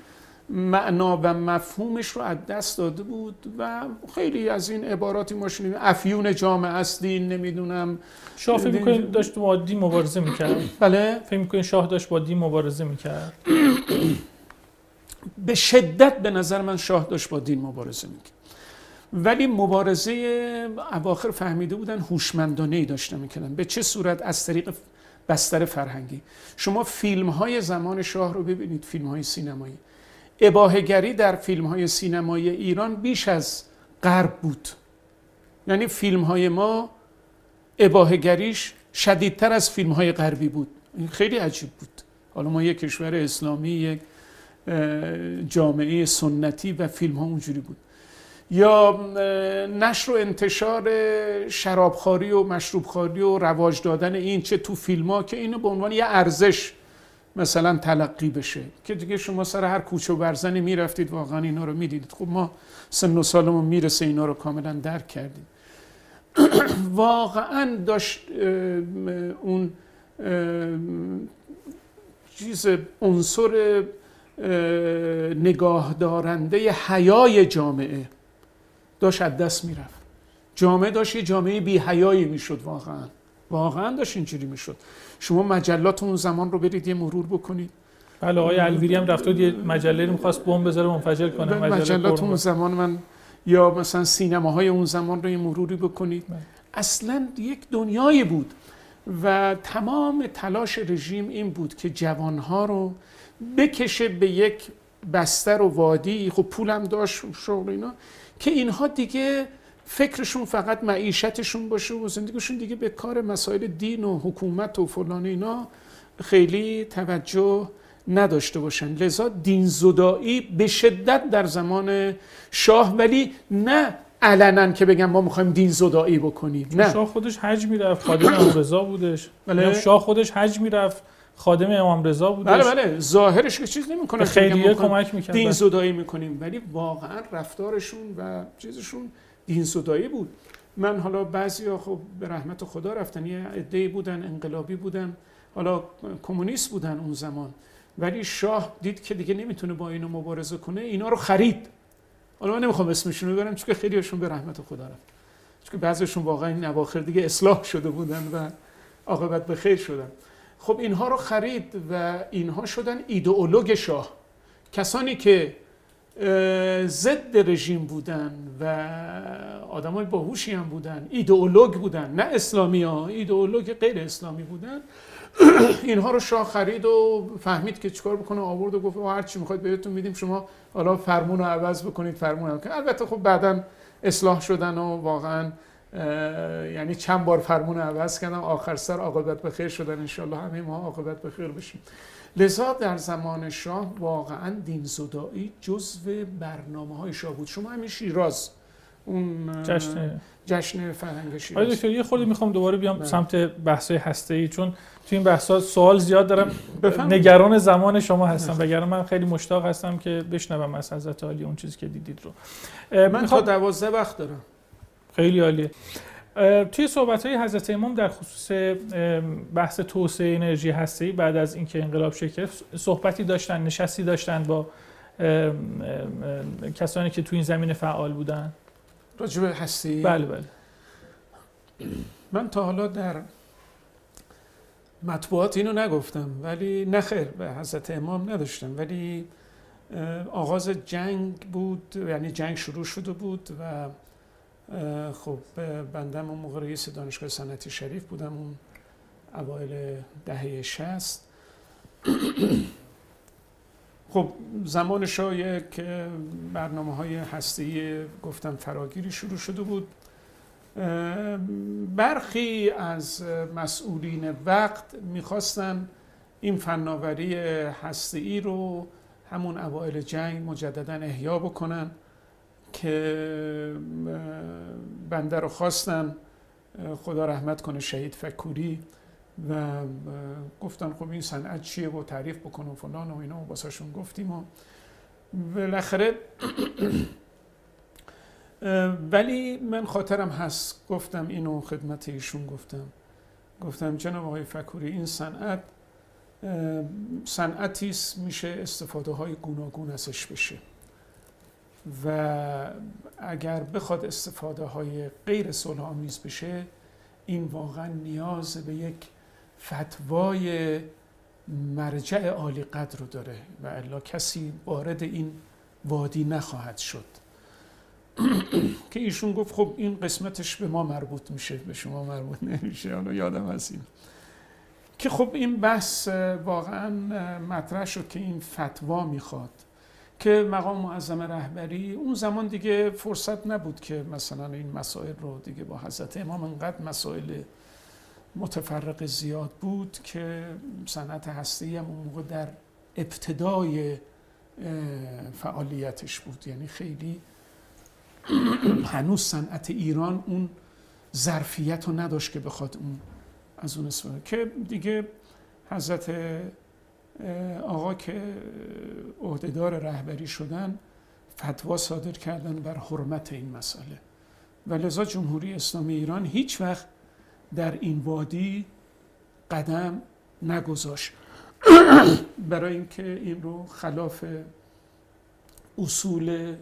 معنا و مفهومش رو از دست داده بود و خیلی از این عباراتی ما شنیدیم. افیون جامعه است دین نمی‌دونم. شاه فکر می‌کنید داشت با دین مبارزه می‌کرد. بله. فکر می‌کنید شاه داشت با دین مبارزه می‌کرد. به شدت به نظر من شاه داشت با دین مبارزه می‌کرد. ولی مبارزه اواخر فهمیده بودن هوشمندانه ای داشته می‌کنن به چه صورت؟ از طریق بستر فرهنگی. شما فیلم های زمان شاه رو ببینید فیلم های سینمایی. اباهگری در فیلم های سینمایی ایران بیش از غرب بود. یعنی فیلم های ما اباهگریش شدیدتر از فیلم های غربی بود. این خیلی عجیب بود. حالا ما یک کشور اسلامی یک جامعه سنتی و فیلم ها اونجوری بود. یا نشر و انتشار شرابخواری و مشروبخواری و رواج دادن این چه تو فیلم ها که اینو به عنوان یه ارزش مثلا تلقی بشه. که دیگه شما سر هر کوچه و برزنی می‌رفتید واقعا اینا رو می‌دیدید. خب ما سن و سالمون می‌رسه اینا رو کاملا درک کردیم. واقعا داشت اون چیز عنصر نگاه دارنده حیای جامعه. داشت از دست می‌رفت. جامعه داشت یه جامعه بی حیایی می‌شد واقعا. واقعا داشت اینجوری می‌شد. شما مجلات اون زمان رو برید یه مرور بکنید. بله آقای الویری هم رفت یه مجله رو می‌خواست بمب بذاره منفجر کنه. مجلات اون زمان من یا مثلا سینماهای اون زمان رو یه مروری بکنید. بله. اصلا یک دنیایی بود و تمام تلاش رژیم این بود که جوانها رو بکشه به یک بستر و وادی خب پولم داشت شغل اینا که اینها دیگه فکرشون فقط معیشتشون باشه و زندگیشون دیگه به کار مسائل دین و حکومت و فلان اینا خیلی توجه نداشته باشن. لذا دین زدایی به شدت در زمان شاه ولی نه علنا که بگم ما می‌خوایم دین زدایی بکنیم نه. شاه خودش حج می‌رفت خادم رضا بودش. بله. شاه خودش حج می‌رفت. خادم امام رضا بودش. بله بله ظاهرش که چیز نمی‌کنه خیلی کمک می‌کنه دین زدایی می‌کنیم ولی واقعا رفتارشون و چیزشون دین زدایی بود. من حالا بعضیا خب به رحمت خدا رفتن یه عده‌ای بودن انقلابی بودن حالا کمونیست بودن اون زمان. ولی شاه دید که دیگه نمی‌تونه با اینو مبارزه کنه اینا رو خرید. حالا من نمی‌خوام اسمشون رو ببرم چون خیلیشون به رحمت خدا رفت چون بعضیشون واقعا این اواخر دیگه اصلاح شده بودن و عاقبت به خیر شدن. خب اینها رو خرید و اینها شدن ایدئولوگ شاه. کسانی که ضد رژیم بودن و آدمای باهوشی هم بودن ایدئولوگ بودن نه اسلامی ها ایدئولوگ غیر اسلامی بودن اینها رو شاه خرید و فهمید که چیکار بکنه آورد و گفت هر چی می‌خواید بهتون میدیم شما حالا فرمون رو عوض بکنید فرمون رو البته خب بعدا اصلاح شدن و واقعا یعنی چند بار فرمون عوض کردن آخر سر عاقبت به خیر شدن انشالله همه ما عاقبت به خیر بشیم. لذا در زمان شاه واقعا دین زدایی جزو برنامه های شاه بود. شما همین شیراز اون جشن جشن فرهنگ شیراز. دکتر یه خورده می‌خوام دوباره بیام بله. سمت بحث هسته ای چون تو این بحث سوال زیاد دارم. نگران زمان شما هستم وگرنه من خیلی مشتاق هستم که بشنوم از حضرت عالی اون چیزی که دیدید رو. من تا دوازده وقت دارم. خیلی عالیه. توی صحبت های حضرت امام در خصوص بحث توسعه انرژی هسته بعد از اینکه انقلاب شکل صحبتی داشتن نشستی داشتن با کسانی که تو این زمینه فعال بودن؟ راجب هستی؟ بله بله. من تا حالا در مطبوعات اینو نگفتم ولی نخیر به حضرت امام نداشتم. ولی آغاز جنگ بود یعنی جنگ شروع شده بود و خب بندم اون موقع رئیس دانشگاه صنعتی شریف بودم اون اوایل دهه شست. خب زمان شاه یک برنامه های هستی گفتم فراگیری شروع شده بود. برخی از مسئولین وقت می‌خواستن این فناوری هستی رو همون اوایل جنگ مجددا احیا بکنن. که بنده رو خواستن خدا رحمت کنه شهید فکوری و گفتن خب این صنعت چیه و تعریف بکنم و فلان و اینا و باساشون گفتیم و بالاخره ولی من خاطرم هست گفتم اینو خدمت ایشون گفتم. گفتم جناب آقای فکوری این صنعت صنعتی میشه استفاده های گوناگون ازش بشه. و اگر بخواد استفاده های غیر صلح آمیز بشه این واقعا نیاز به یک فتوای مرجع عالی قدر رو داره و الا کسی وارد این وادی نخواهد شد. که ایشون گفت خب این قسمتش به ما مربوط میشه به شما مربوط نمیشه حالا یادم هست این. که خب این بحث واقعا مطرح شد که این فتوا می‌خواد. که مقام معظم رهبری اون زمان دیگه فرصت نبود که مثلا این مسائل رو دیگه با حضرت امام انقدر مسائل متفرق زیاد بود که صنعت هستی هم اون موقع در ابتدای فعالیتش بود. یعنی خیلی هنوز صنعت ایران اون ظرفیت رو نداشت که بخواد اون از اون استفاده که دیگه حضرت آقا که عهدهدار رهبری شدن فتوا صادر کردن بر حرمت این مسئله. و لذا جمهوری اسلامی ایران هیچ وقت در این وادی قدم نگذاشت. برای اینکه این رو خلاف اصول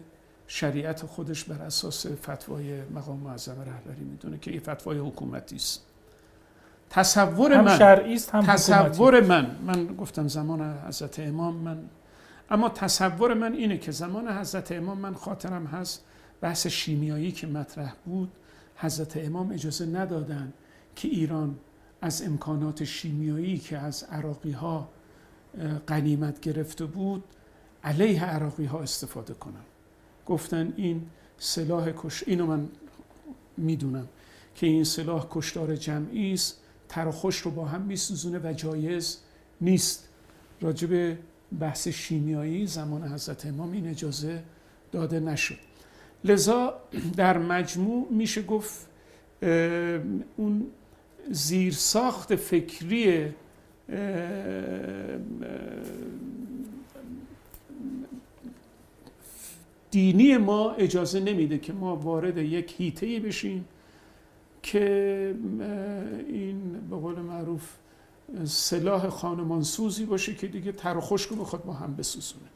شریعت خودش بر اساس فتوای مقام معظم رهبری می‌دونه که این فتوای حکومتی است. تصور هم من شرعی است هم تصور من من گفتم زمان حضرت امام من. اما تصور من اینه که زمان حضرت امام من خاطرم هست بحث شیمیایی که مطرح بود. حضرت امام اجازه ندادن که ایران از امکانات شیمیایی که از عراقی ها قنیمت گرفته بود علیه عراقی ها استفاده کنن. گفتن این سلاح کش اینو من می‌دونم که این سلاح کشتار جمعی است. تر و خوش رو با هم میسوزونه و جایز نیست. راجب بحث شیمیایی زمان حضرت امام این اجازه داده نشد. لذا در مجموع میشه گفت اون زیرساخت فکری دینی ما اجازه نمیده که ما وارد یک هیته بشیم. که این به قول معروف سلاح خانمانسوزی باشه که دیگه تر و خشک رو بخواد با هم بسوزونه.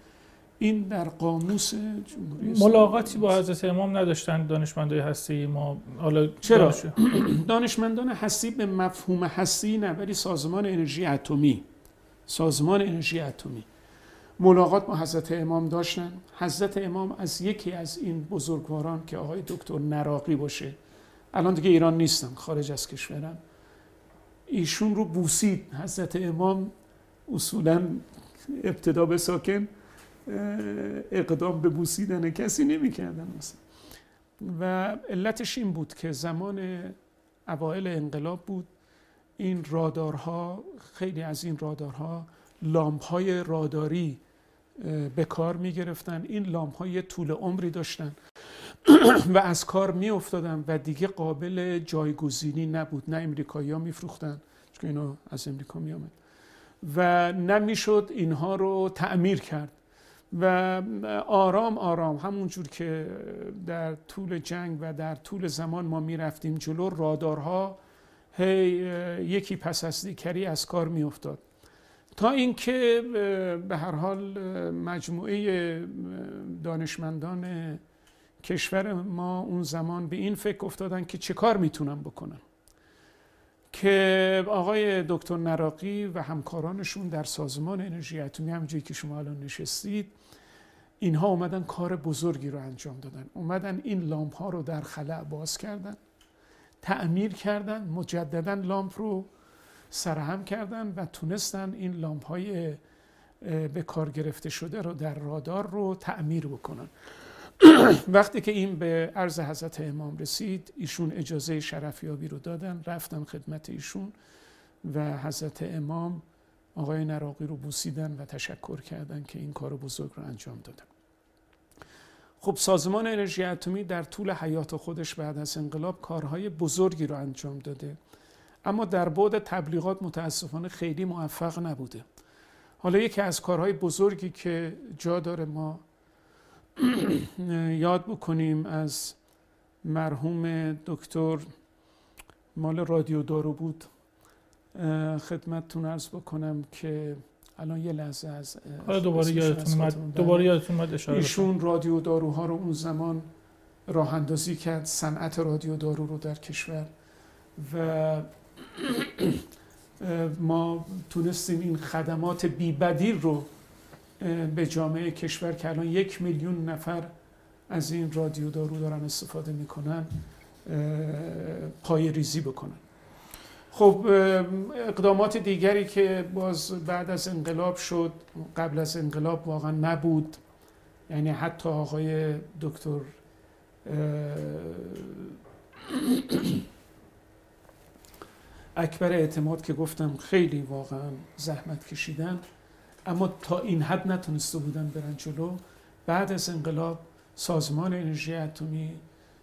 این در قاموس جمهوری ملاقاتی با حضرت امام نداشتن دانشمندای هستی ما؟ حالا چرا؟ دانشمندان هستی به مفهوم هستی نه ولی سازمان انرژی اتمی. سازمان انرژی اتمی. ملاقات با حضرت امام داشتن. حضرت امام از یکی از این بزرگواران که آقای دکتر نراقی باشه الان دیگه ایران نیستن خارج از کشورن. ایشون رو بوسید. حضرت امام اصولا ابتدا به ساکن اقدام به بوسیدن کسی نمی‌کردن مثلا. و علتش این بود که زمان اوایل انقلاب بود. این رادارها خیلی از این رادارها لامپ های راداری به کار می گرفتن این لامپ های طول عمری داشتن. و از کار می افتادن و دیگه قابل جایگزینی نبود. نه امریکایی ها می فروختن چون اینو از امریکا می آمد و نمی‌شد اینها رو تعمیر کرد. و آرام آرام. همونجور که در طول جنگ و در طول زمان ما می رفتیم جلو رادارها هی یکی پس از دیگری از کار می افتاد تا اینکه به هر حال مجموعه دانشمندان کشور ما اون زمان به این فکر افتادن که چه کار می‌تونن بکنن که آقای دکتر نراقی و همکارانشون در سازمان انرژی اتمی همونجوری که شما الان نشستید اینها اومدن کار بزرگی رو انجام دادن. اومدن این لامپ ها رو در خلع باز کردن تعمیر کردن مجددا لامپ رو سرهم کردن و تونستن این لامپ های به کار گرفته شده رو در رادار رو تعمیر بکنن. وقتی که این به عرض حضرت امام رسید ایشون اجازه شرفیابی رو دادن. رفتن خدمت ایشون و حضرت امام آقای نراقی رو بوسیدن و تشکر کردن که این کار بزرگ رو انجام دادن. خب سازمان انرژی اتمی در طول حیات خودش بعد از انقلاب کارهای بزرگی رو انجام داده. اما در بعد تبلیغات متاسفانه خیلی موفق نبوده. حالا یکی از کارهای بزرگی که جا داره ما یاد بکنیم از مرحوم دکتر مال رادیو دارو بود. خدمتتون ارز بکنم که الان یه لحظه از حالا دوباره یادتون اومد. دوباره یادتون اومد اشاره ایشون رادیو داروها رو اون زمان راه اندازی کرد صنعت رادیو دارو رو در کشور. و ما تونستیم این خدمات بیبدیل رو به جامعه کشور که الان یک میلیون نفر از این رادیو دارو دارن استفاده می‌کنن پای ریزی بکنن. خب اقدامات دیگری که باز بعد از انقلاب شد قبل از انقلاب واقعا نبود. یعنی حتی آقای دکتر اکبر اعتماد که گفتم خیلی واقعا زحمت کشیدن. اما تا این حد نتونسته بودن برن جلو بعد از انقلاب سازمان انرژی اتمی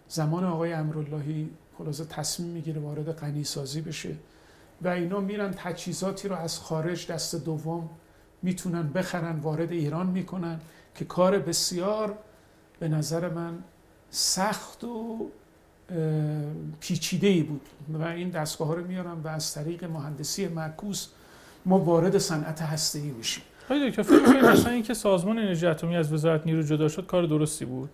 زمان آقای امراللهی خلاصه تصمیم می‌گیره وارد غنی سازی بشه و اینا میرن تجهیزاتی رو از خارج دست دوم می‌تونن بخرن وارد ایران می‌کنن که کار بسیار به نظر من سخت و پیچیده ای بود و این دستگاه ها رو میارم و از طریق مهندسی معکوس ما وارد صنعت هسته ای میشیم. آقای دکتر فکر کنید اصلا اینکه سازمان انرژی اتمی از وزارت نیرو جدا شد کار درستی بود؟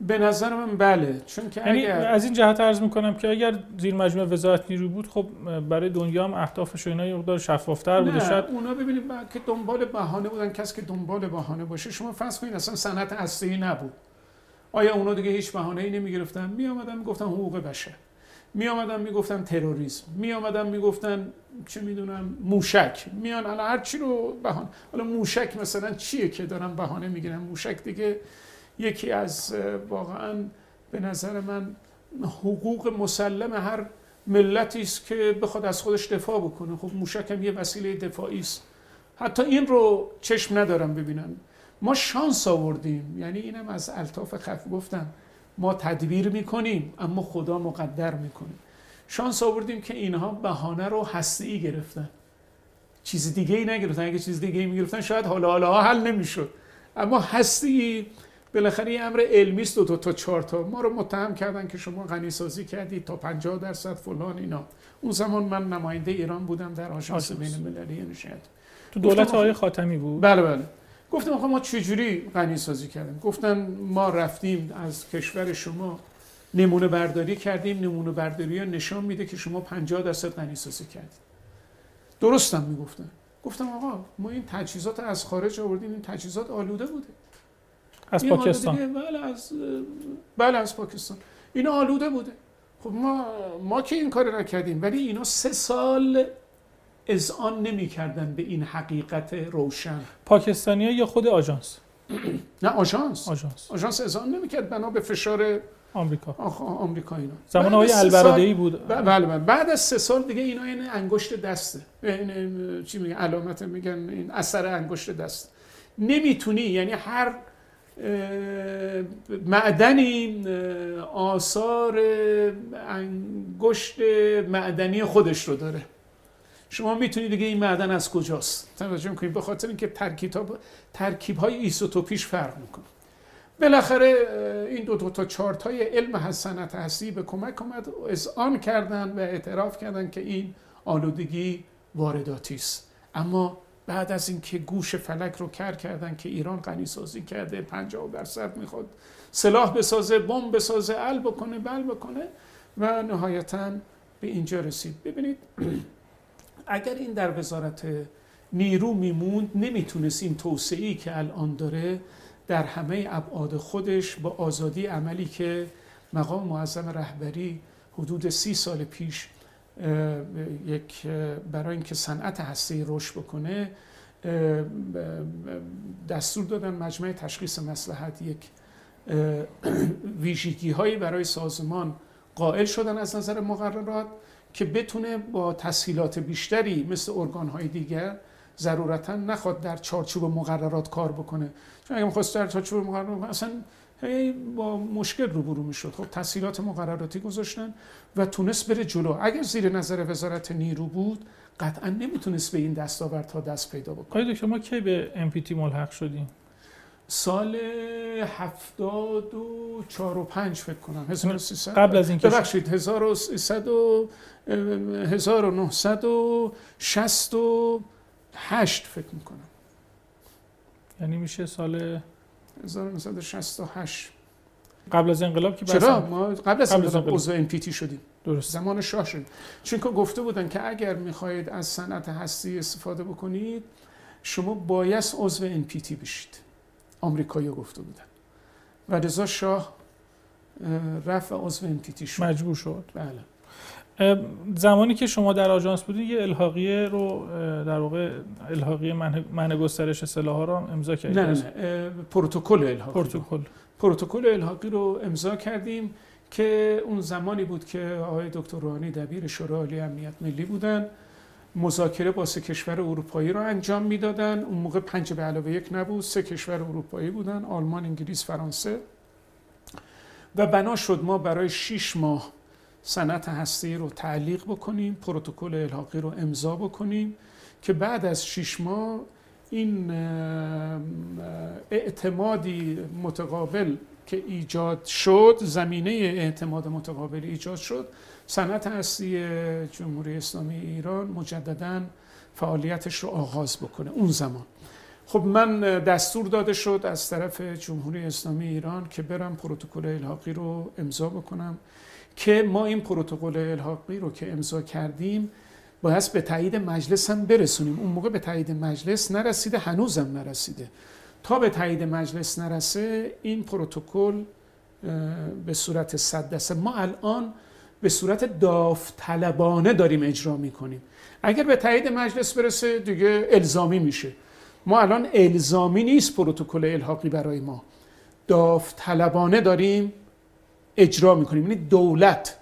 به نظر من بله چون که یعنی اگر از این جهت عرض می‌کنم که اگر زیر مجموعه وزارت نیرو بود خب برای دنیا هم اهدافش و اینا یه مقدار شفافتر بوده. نه شاید اونا ببینید که دنبال بهانه بودن کسی که دنبال بهانه باشه شما فرض کنید اصلا صنعت هسته‌ای نبود. آیا اونا دیگه هیچ بهانه‌ای نمی‌گرفتن؟ می اومدن می‌گفتن حقوق بشر. می اومدن می‌گفتن تروریسم می اومدن می‌گفتن چه می‌دونم موشک. میان الان هر چی رو بهانه حالا موشک مثلا چیه که دارن بهانه می‌گیرن؟ موشک دیگه یکی از واقعا به نظر من حقوق مسلم هر ملتی است که بخواد از خودش دفاع بکنه. خب موشک هم یه وسیله دفاعی است. حتی این رو چشم ندارم ببینن. ما شانس آوردیم. یعنی اینم از الطاف خف گفتم. ما تدبیر می‌کنیم اما خدا مقدر می‌کنه. شانس آوردیم که اینها بهانه رو هستی گرفتن. چیز دیگه ای نگرفتن. اگه چیز دیگه ای می‌گرفتن شاید حالا حالا حل نمی‌شد. اما هستی بالاخره یه امر علمی است دو تا تا چهار تا. ما رو متهم کردن که شما غنی سازی کردید تا 50 درصد فلان اینا. اون زمان من نماینده ایران بودم در آژانس. بین المللی نشد تو دولت آقای خاتمی بود؟ بله بله. گفتم آخه ما چجوری غنی سازی کردیم؟ گفتن ما رفتیم از کشور شما نمونه برداری کردیم نمونه برداری ها نشان میده که شما 50 درصد غنی سازی کردید. درستم می‌گفتن. گفتم آقا ما این تجهیزات از خارج آوردیم این تجهیزات آلوده بوده. از پاکستان. بله از بله از پاکستان. این آلوده بوده. خب ما ما که این کار نکردیم ولی اینا سه سال اذعان نمی‌کردن به این حقیقت روشن. پاکستانی یا خود آژانس؟ نه آژانس. آژانس. آژانس اذعان نمی‌کرد بنا به فشار آمریکا. آخ- آمریکا اینا. زمان آقای از البرادعی سال- بود. بله بله. بعد از سه سال دیگه اینا این انگشت دسته این این چی میگن علامت میگن این اثر انگشت دست. نمی‌تونی یعنی هر معدنی آثار انگشت معدنی خودش رو داره. شما می‌تونید دیگه این معدن از کجاست؟ توجه می‌کنید به خاطر اینکه ترکیب ترکیب های ایزوتوپیش فرق می‌کنه. بالاخره این دو, دو تا چارت های علم صنعت هستی به کمک اومد از آن کردن و اعتراف کردن که این آلودگی وارداتی است. اما بعد از اینکه گوش فلک رو کر کردن که ایران غنی سازی کرده 50 درصد می‌خواد سلاح بسازه بمب بسازه ال بکنه بل بکنه و نهایتا به اینجا رسید. ببینید اگر این در وزارت نیرو میموند نمی‌تونست این توسعی که الان داره در همه ابعاد خودش با آزادی عملی که مقام معظم رهبری حدود سی سال پیش یک برای اینکه صنعت هسته رشد بکنه دستور دادن مجمع تشخیص مسلحت یک ویژگی هایی برای سازمان قائل شدن از نظر مقررات. که بتونه با تسهیلات بیشتری مثل ارگان های دیگر ضرورتا نخواد در چارچوب مقررات کار بکنه. چون اگه می‌خواست در چارچوب مقررات اصلا هی با مشکل روبرو می‌شد. خب تسهیلات مقرراتی گذاشتن و تونست بره جلو. اگر زیر نظر وزارت نیرو بود قطعا نمی‌تونست به این دستاوردها دست پیدا بکنه. آقای دکتر ما کی به MPT ملحق شدیم؟ سال هفتاد و چهار و پنج فکر کنم 1300 قبل از اینکه ببخشید 1300 و 1968 فکر می‌کنم. یعنی میشه سال 1968 قبل از انقلاب که چرا؟ ما قبل از انقلاب. عضو NPT شدیم. درست. زمان شاه شد چون که گفته بودن که اگر می‌خواهید از صنعت هستی استفاده بکنید شما باید عضو NPT بشید. آمریکایی گفته بودن. و رضا شاه اه، رفت و عضو NPT شد. مجبور شد. بله. زمانی که شما در آژانس بودید یه الحاقیه رو در واقع الحاقیه منع گسترش سلاح رو هم امضا کردید نه نه پروتکل الحاقی رو. پروتکل. پروتکل الحاقی رو امضا کردیم که اون زمانی بود که آقای دکتر روحانی دبیر شورای عالی امنیت ملی بودن. مذاکره با سه کشور اروپایی رو انجام می‌دادن. اون موقع پنج به علاوه یک نبود. سه کشور اروپایی بودن آلمان انگلیس فرانسه. و بنا شد ما برای شیش ماه صنعت هستی رو تعلیق بکنیم پروتکل الحاقی رو امضا بکنیم که بعد از شیش ماه این اعتمادی متقابل که ایجاد شد زمینه اعتماد متقابل ایجاد شد صنعت هستی جمهوری اسلامی ایران مجددا فعالیتش رو آغاز بکنه اون زمان. خب من دستور داده شد از طرف جمهوری اسلامی ایران که برم پروتکل الحاقی رو امضا بکنم که ما این پروتکل الحاقی رو که امضا کردیم باید به تایید مجلس هم برسونیم. اون موقع به تایید مجلس نرسیده هنوزم نرسیده. تا به تایید مجلس نرسه این پروتکل به صورت صد دسته ما الان به صورت داوطلبانه داریم اجرا می‌کنیم. اگر به تایید مجلس برسه دیگه الزامی میشه. ما الان الزامی نیست پروتکل الحاقی برای ما. داوطلبانه داریم اجرا می‌کنیم. یعنی دولت.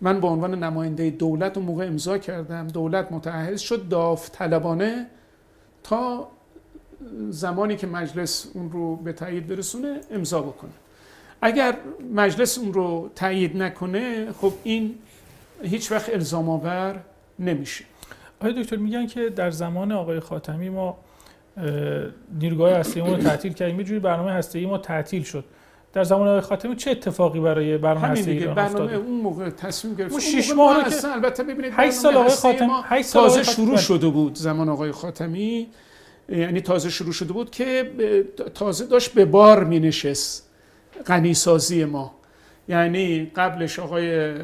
من به عنوان نماینده دولت اون موقع امضا کردم. دولت متعهد شد داوطلبانه. تا زمانی که مجلس اون رو به تایید برسونه امضا بکنه. اگر مجلس اون رو تایید نکنه خب این هیچ وقت الزام آور نمیشه. آقای دکتر میگن که در زمان آقای خاتمی ما نیروگاه هسته رو تعطیل کردیم. یه جوری برنامه هسته ما تعطیل شد. در زمان آقای خاتمی چه اتفاقی برای برنامه هسته ایران برنامه اون موقع تصمیم گرفت. اون 6 ماه که البته ببینید 8 سال آقای خاتمی 8 سال تازه شروع شده بود زمان آقای خاتمی. یعنی تازه شروع شده بود که تازه داشت به بار می نشست غنیسازی ما. یعنی قبلش آقای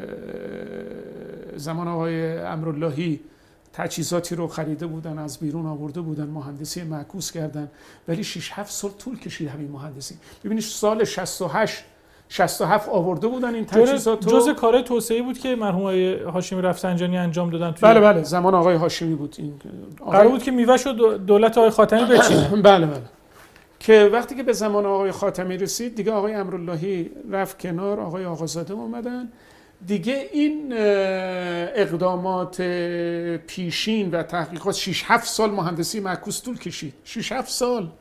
زمان آقای امراللهی تجهیزاتی رو خریده بودن از بیرون آورده بودن مهندسی معکوس کردن. ولی 6 7 سال طول کشید همین مهندسی. ببینید سال 68 67 آورده بودن این تجهیزات جزء کار توسعه بود که مرحوم آقای هاشمی رفسنجانی انجام دادن توی بله بله زمان آقای هاشمی بود این آقای... قرار بود که میوه شد دولت آقای خاتمی بچینه. بله بله. که وقتی که به زمان آقای خاتمی رسید دیگه آقای امراللهی رفت کنار آقای آقازاده اومدن. دیگه این اقدامات پیشین و تحقیقات 6 7 سال مهندسی معکوس طول کشید. 6 7 سال.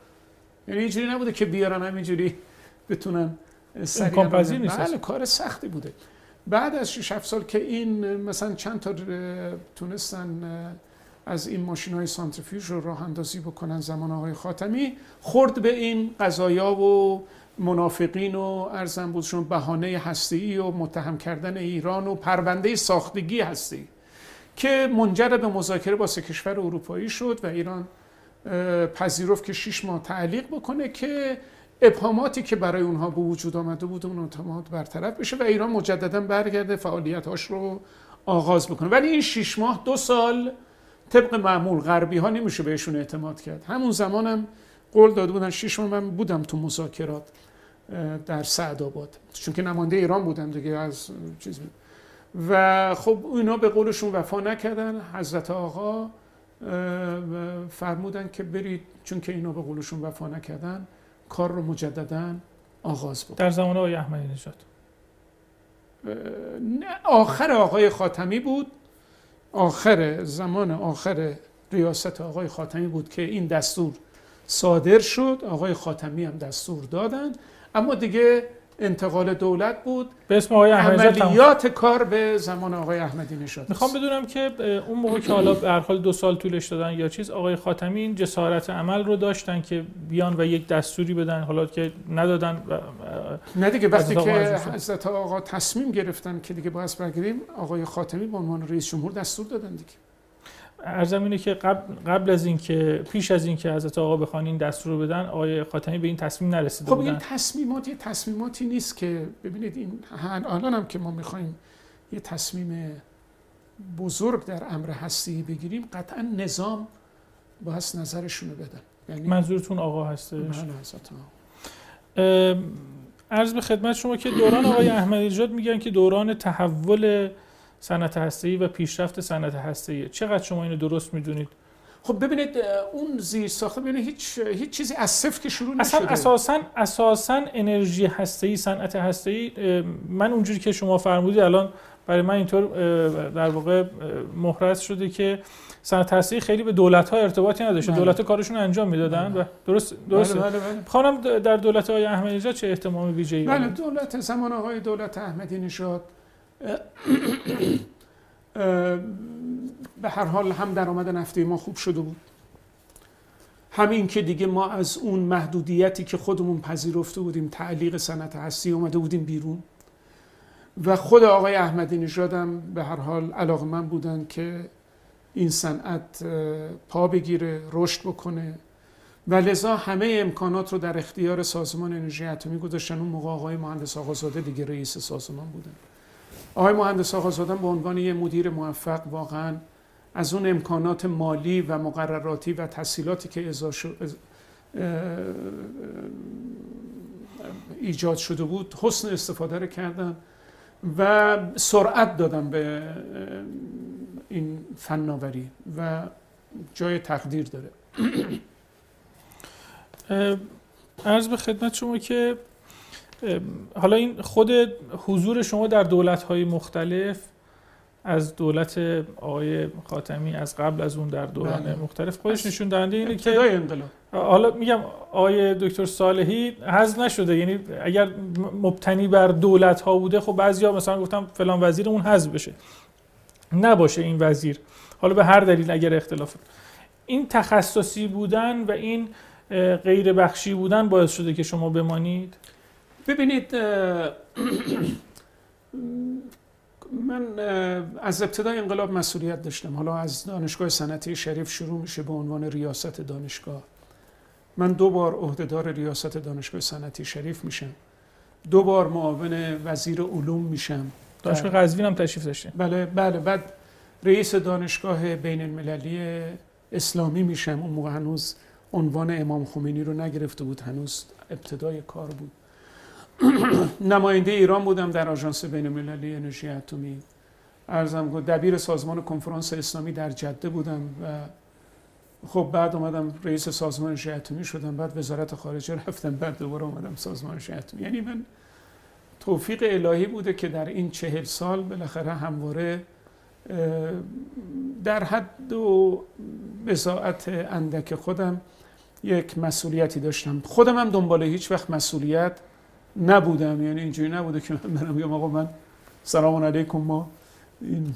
یعنی اینجوری نبوده که بیارن همینجوری بتونن نیست. بله کار سختی بوده. بعد از 6 7 سال که این مثلا چند تا تونستن از این ماشین های سانتریفیوژ رو راه اندازی بکنن زمان آقای خاتمی. خورد به این قضایا و منافقین و ارزم بودشون بهانه هستی و متهم کردن ایران و پرونده ساختگی هستی که منجر به مذاکره با سه کشور اروپایی شد و ایران پذیرفت که شش ماه تعلیق بکنه که ابهاماتی که برای اونها به وجود آمده بود اون اعتماد برطرف بشه و ایران مجددا برگرده فعالیتاش رو آغاز بکنه. ولی این شش ماه دو سال طبق معمول غربی ها نمیشه بهشون اعتماد کرد. همون زمانم قول داده بودن شش ماه من بودم تو مذاکرات در سعدآباد چون که نماینده ایران بودم دیگه از چیز و خب اینا به قولشون وفا نکردن. حضرت آقا فرمودن که برید چون که اینا به قولشون وفا نکردن کار رو مجددا آغاز بود در زمان آقای احمدی نژاد؟ آخر آقای خاتمی بود. آخر زمان آخر ریاست آقای خاتمی بود که این دستور صادر شد. آقای خاتمی هم دستور دادن. اما دیگه انتقال دولت بود. به اسم آقای عملیات کار به زمان آقای احمدی نژاد می‌خوام بدونم که اون موقع که حالا به حال دو سال طولش دادن یا چیز آقای خاتمی این جسارت عمل رو داشتن که بیان و یک دستوری بدن حالا که ندادن و نه دیگه وقتی که حضرت آقا تصمیم گرفتن که دیگه باید برگردیم آقای خاتمی به عنوان رئیس جمهور دستور دادن دیگه. ارزم اینه که قبل, قبل از اینکه پیش از اینکه حضرت آقا بخوان این دستور رو بدن آقای خاتمی به این تصمیم نرسیده خب این تصمیمات یه تصمیماتی نیست که ببینید این الان هم که ما می‌خوایم یه تصمیم بزرگ در امر هستی بگیریم قطعا نظام باید نظرشون رو بدن. یعنی منظورتون آقا هستش؟ بله عرض به خدمت شما که دوران آقای احمدی نژاد میگن که دوران تحول صنعت هسته‌ای و پیشرفت صنعت هسته‌ای چقدر شما اینو درست می‌دونید؟ خب ببینید اون زیر ساخته ببینید هیچ هیچ چیزی از صفر که شروع نشده. اصلا اساسا اساسا انرژی هسته‌ای صنعت هسته‌ای من اونجوری که شما فرمودید الان برای من اینطور در واقع محرز شده که صنعت هسته‌ای خیلی به دولت ها ارتباطی نداشته. بله. دولت کارشون انجام می‌دادن. بله. و درست درست بله بله بله. در دولت های احمدی نژاد چه اهتمام ویژه‌ای بله دولت زمان آقای دولت احمدی نژاد به هر حال هم درآمد نفتی ما خوب شده بود. همین که دیگه ما از اون محدودیتی که خودمون پذیرفته بودیم تعلیق صنعت هستی اومده بودیم بیرون. و خود آقای احمدی نژادم به هر حال علاقه من بودن که این صنعت پا بگیره رشد بکنه. و لذا همه امکانات رو در اختیار سازمان انرژی اتمی گذاشتن. اون موقع آقای مهندس آقازاده دیگه رئیس سازمان بودن. آقای مهندس آقازاده به عنوان یه مدیر موفق واقعا از اون امکانات مالی و مقرراتی و تحصیلاتی که ایجاد شده بود حسن استفاده رو کردن و سرعت دادن به این فناوری و جای تقدیر داره. ارز به خدمت شما که حالا این خود حضور شما در دولت های مختلف از دولت آقای خاتمی از قبل از اون در دوران بله. مختلف خودش نشون دهنده اینه که انقلاب. حالا میگم آقای دکتر صالحی حذف نشده یعنی اگر مبتنی بر دولت ها بوده خب بعضیا مثلا گفتم فلان وزیر اون حذف بشه. نباشه این وزیر. حالا به هر دلیل اگر اختلاف. این تخصصی بودن و این غیر بخشی بودن باعث شده که شما بمانید؟ ببینید من از ابتدای انقلاب مسئولیت داشتم. حالا از دانشگاه صنعتی شریف شروع میشه به عنوان ریاست دانشگاه. من دو بار عهدهدار ریاست دانشگاه صنعتی شریف میشم. دو بار معاون وزیر علوم میشم. دانشگاه قزوین هم تشریف داشتیم بله بله. بعد رئیس دانشگاه بین المللی اسلامی میشم. اون موقع هنوز عنوان امام خمینی رو نگرفته بود. هنوز ابتدای کار بود. نماینده ایران بودم در آژانس بین المللی انرژی اتمی. ارزم دبیر سازمان کنفرانس اسلامی در جده بودم و خب بعد اومدم رئیس سازمان انرژی اتمی شدم بعد وزارت خارجه رفتم بعد دوباره اومدم سازمان انرژی اتمی. یعنی من توفیق الهی بوده که در این چهل سال بالاخره همواره در حد و بزاعت اندک خودم یک مسئولیتی داشتم. خودم هم دنبال هیچ وقت مسئولیت نبودم یعنی اینجوری نبوده که من برم بگم آقا من سلام علیکم. ما این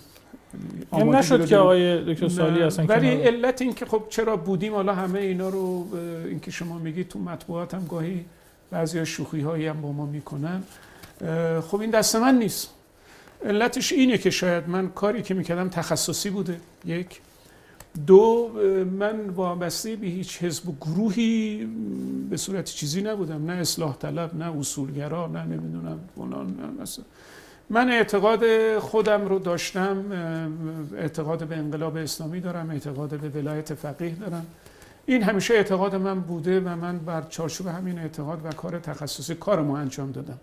این نشد که آقای دکتر سالی هستن ولی علت این که خب چرا بودیم حالا همه اینا رو این که شما میگید تو مطبوعات هم گاهی بعضی شوخی هایی هم با ما می‌کنن. خب این دست من نیست. علتش اینه که شاید من کاری که می‌کردم تخصصی بوده یک. دو من وابسته به هیچ حزب و گروهی به صورت چیزی نبودم. نه اصلاح طلب نه اصولگرا نه نمی‌دونم فلان من اعتقاد خودم رو داشتم اعتقاد به انقلاب اسلامی دارم اعتقاد به ولایت فقیه دارم. این همیشه اعتقاد من بوده و من بر چارچوب همین اعتقاد و کار تخصصی کار ما انجام دادم.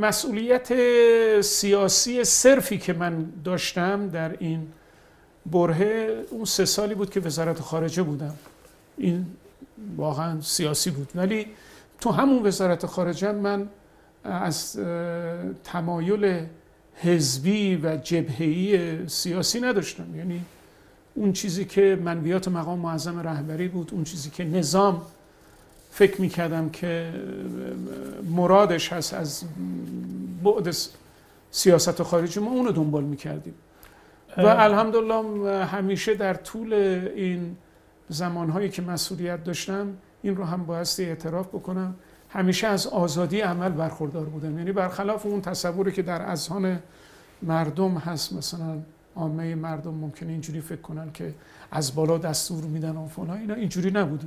مسئولیت سیاسی صرفی که من داشتم در این برهه اون سه سالی بود که وزارت خارجه بودم. این واقعا سیاسی بود. ولی تو همون وزارت خارجه من از تمایل حزبی و جبهه‌ای سیاسی نداشتم. یعنی اون چیزی که منویات مقام معظم رهبری بود اون چیزی که نظام فکر می‌کردم که مرادش هست از بعد سیاست خارجی ما اونو دنبال می‌کردیم. و الحمدلله همیشه در طول این زمانهایی که مسئولیت داشتم این رو هم بایستی اعتراف بکنم همیشه از آزادی عمل برخوردار بودم. یعنی برخلاف اون تصوری که در اذهان مردم هست مثلا عامه مردم ممکنه اینجوری فکر کنن که از بالا دستور میدن و فلان اینا اینجوری نبوده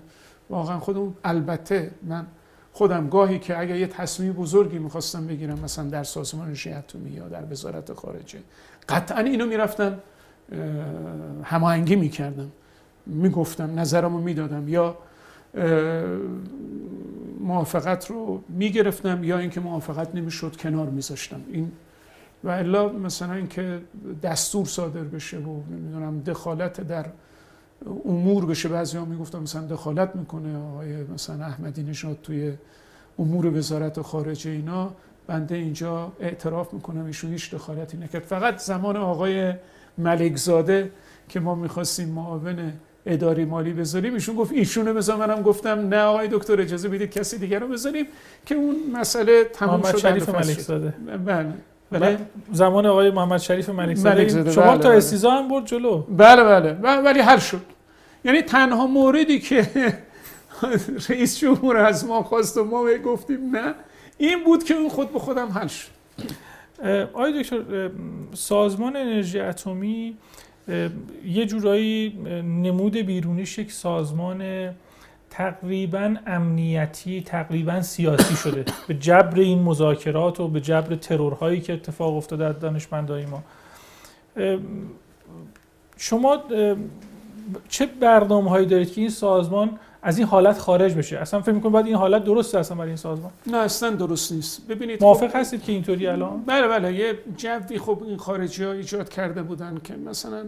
واقعا خودم البته من خودم گاهی که اگر یه تصمیم بزرگی می‌خواستم بگیرم مثلا در سازمان اتمی یا در وزارت خارجه قطعا اینو می‌رفتم هماهنگی می‌کردم. می‌گفتم نظرمو می‌دادم. یا موافقت رو می‌گرفتم یا اینکه موافقت نمی‌شد کنار میذاشتم. این و الا مثلا اینکه دستور صادر بشه و نمی‌دونم دخالت در امور بشه. بعضی ها می‌گفتم مثلا دخالت می‌کنه آقای مثلا احمدی نژاد توی امور وزارت خارجه اینا. بنده اینجا اعتراف می‌کنم ایشون هیچ دخالتی نکرد. فقط زمان آقای ملکزاده که ما می‌خواستیم معاون اداری مالی بذاریم ایشون گفت ایشونو بذار منم گفتم نه آقای دکتر اجازه بدید کسی دیگر رو بذاریم که اون مسئله تمام شد. شریف ملکزاده. بله. بله. زمان آقای محمد شریف ملکزاده. شما بله تا بله. استیزا هم برد جلو. بله بله. ولی حل شد. یعنی تنها موردی که رئیس جمهور از ما خواست و ما گفتیم نه این بود که اون خود به خودم حل شد. آقای دکتر سازمان انرژی اتمی یه جورایی نمود بیرونیش یک سازمان تقریبا امنیتی تقریبا سیاسی شده. به جبر این مذاکرات و به جبر ترورهایی که اتفاق افتاده از دانشمندای ما. شما چه برنامه هایی دارید که این سازمان از این حالت خارج بشه. اصلا فکر می‌کنم باید این حالت درست اصلا برای این سازمان. نه اصلا درست نیست. ببینید موافق خب... هستید که اینطوری الان؟ بله بله یه جوی خب این خارجی ها ایجاد کرده بودن که مثلا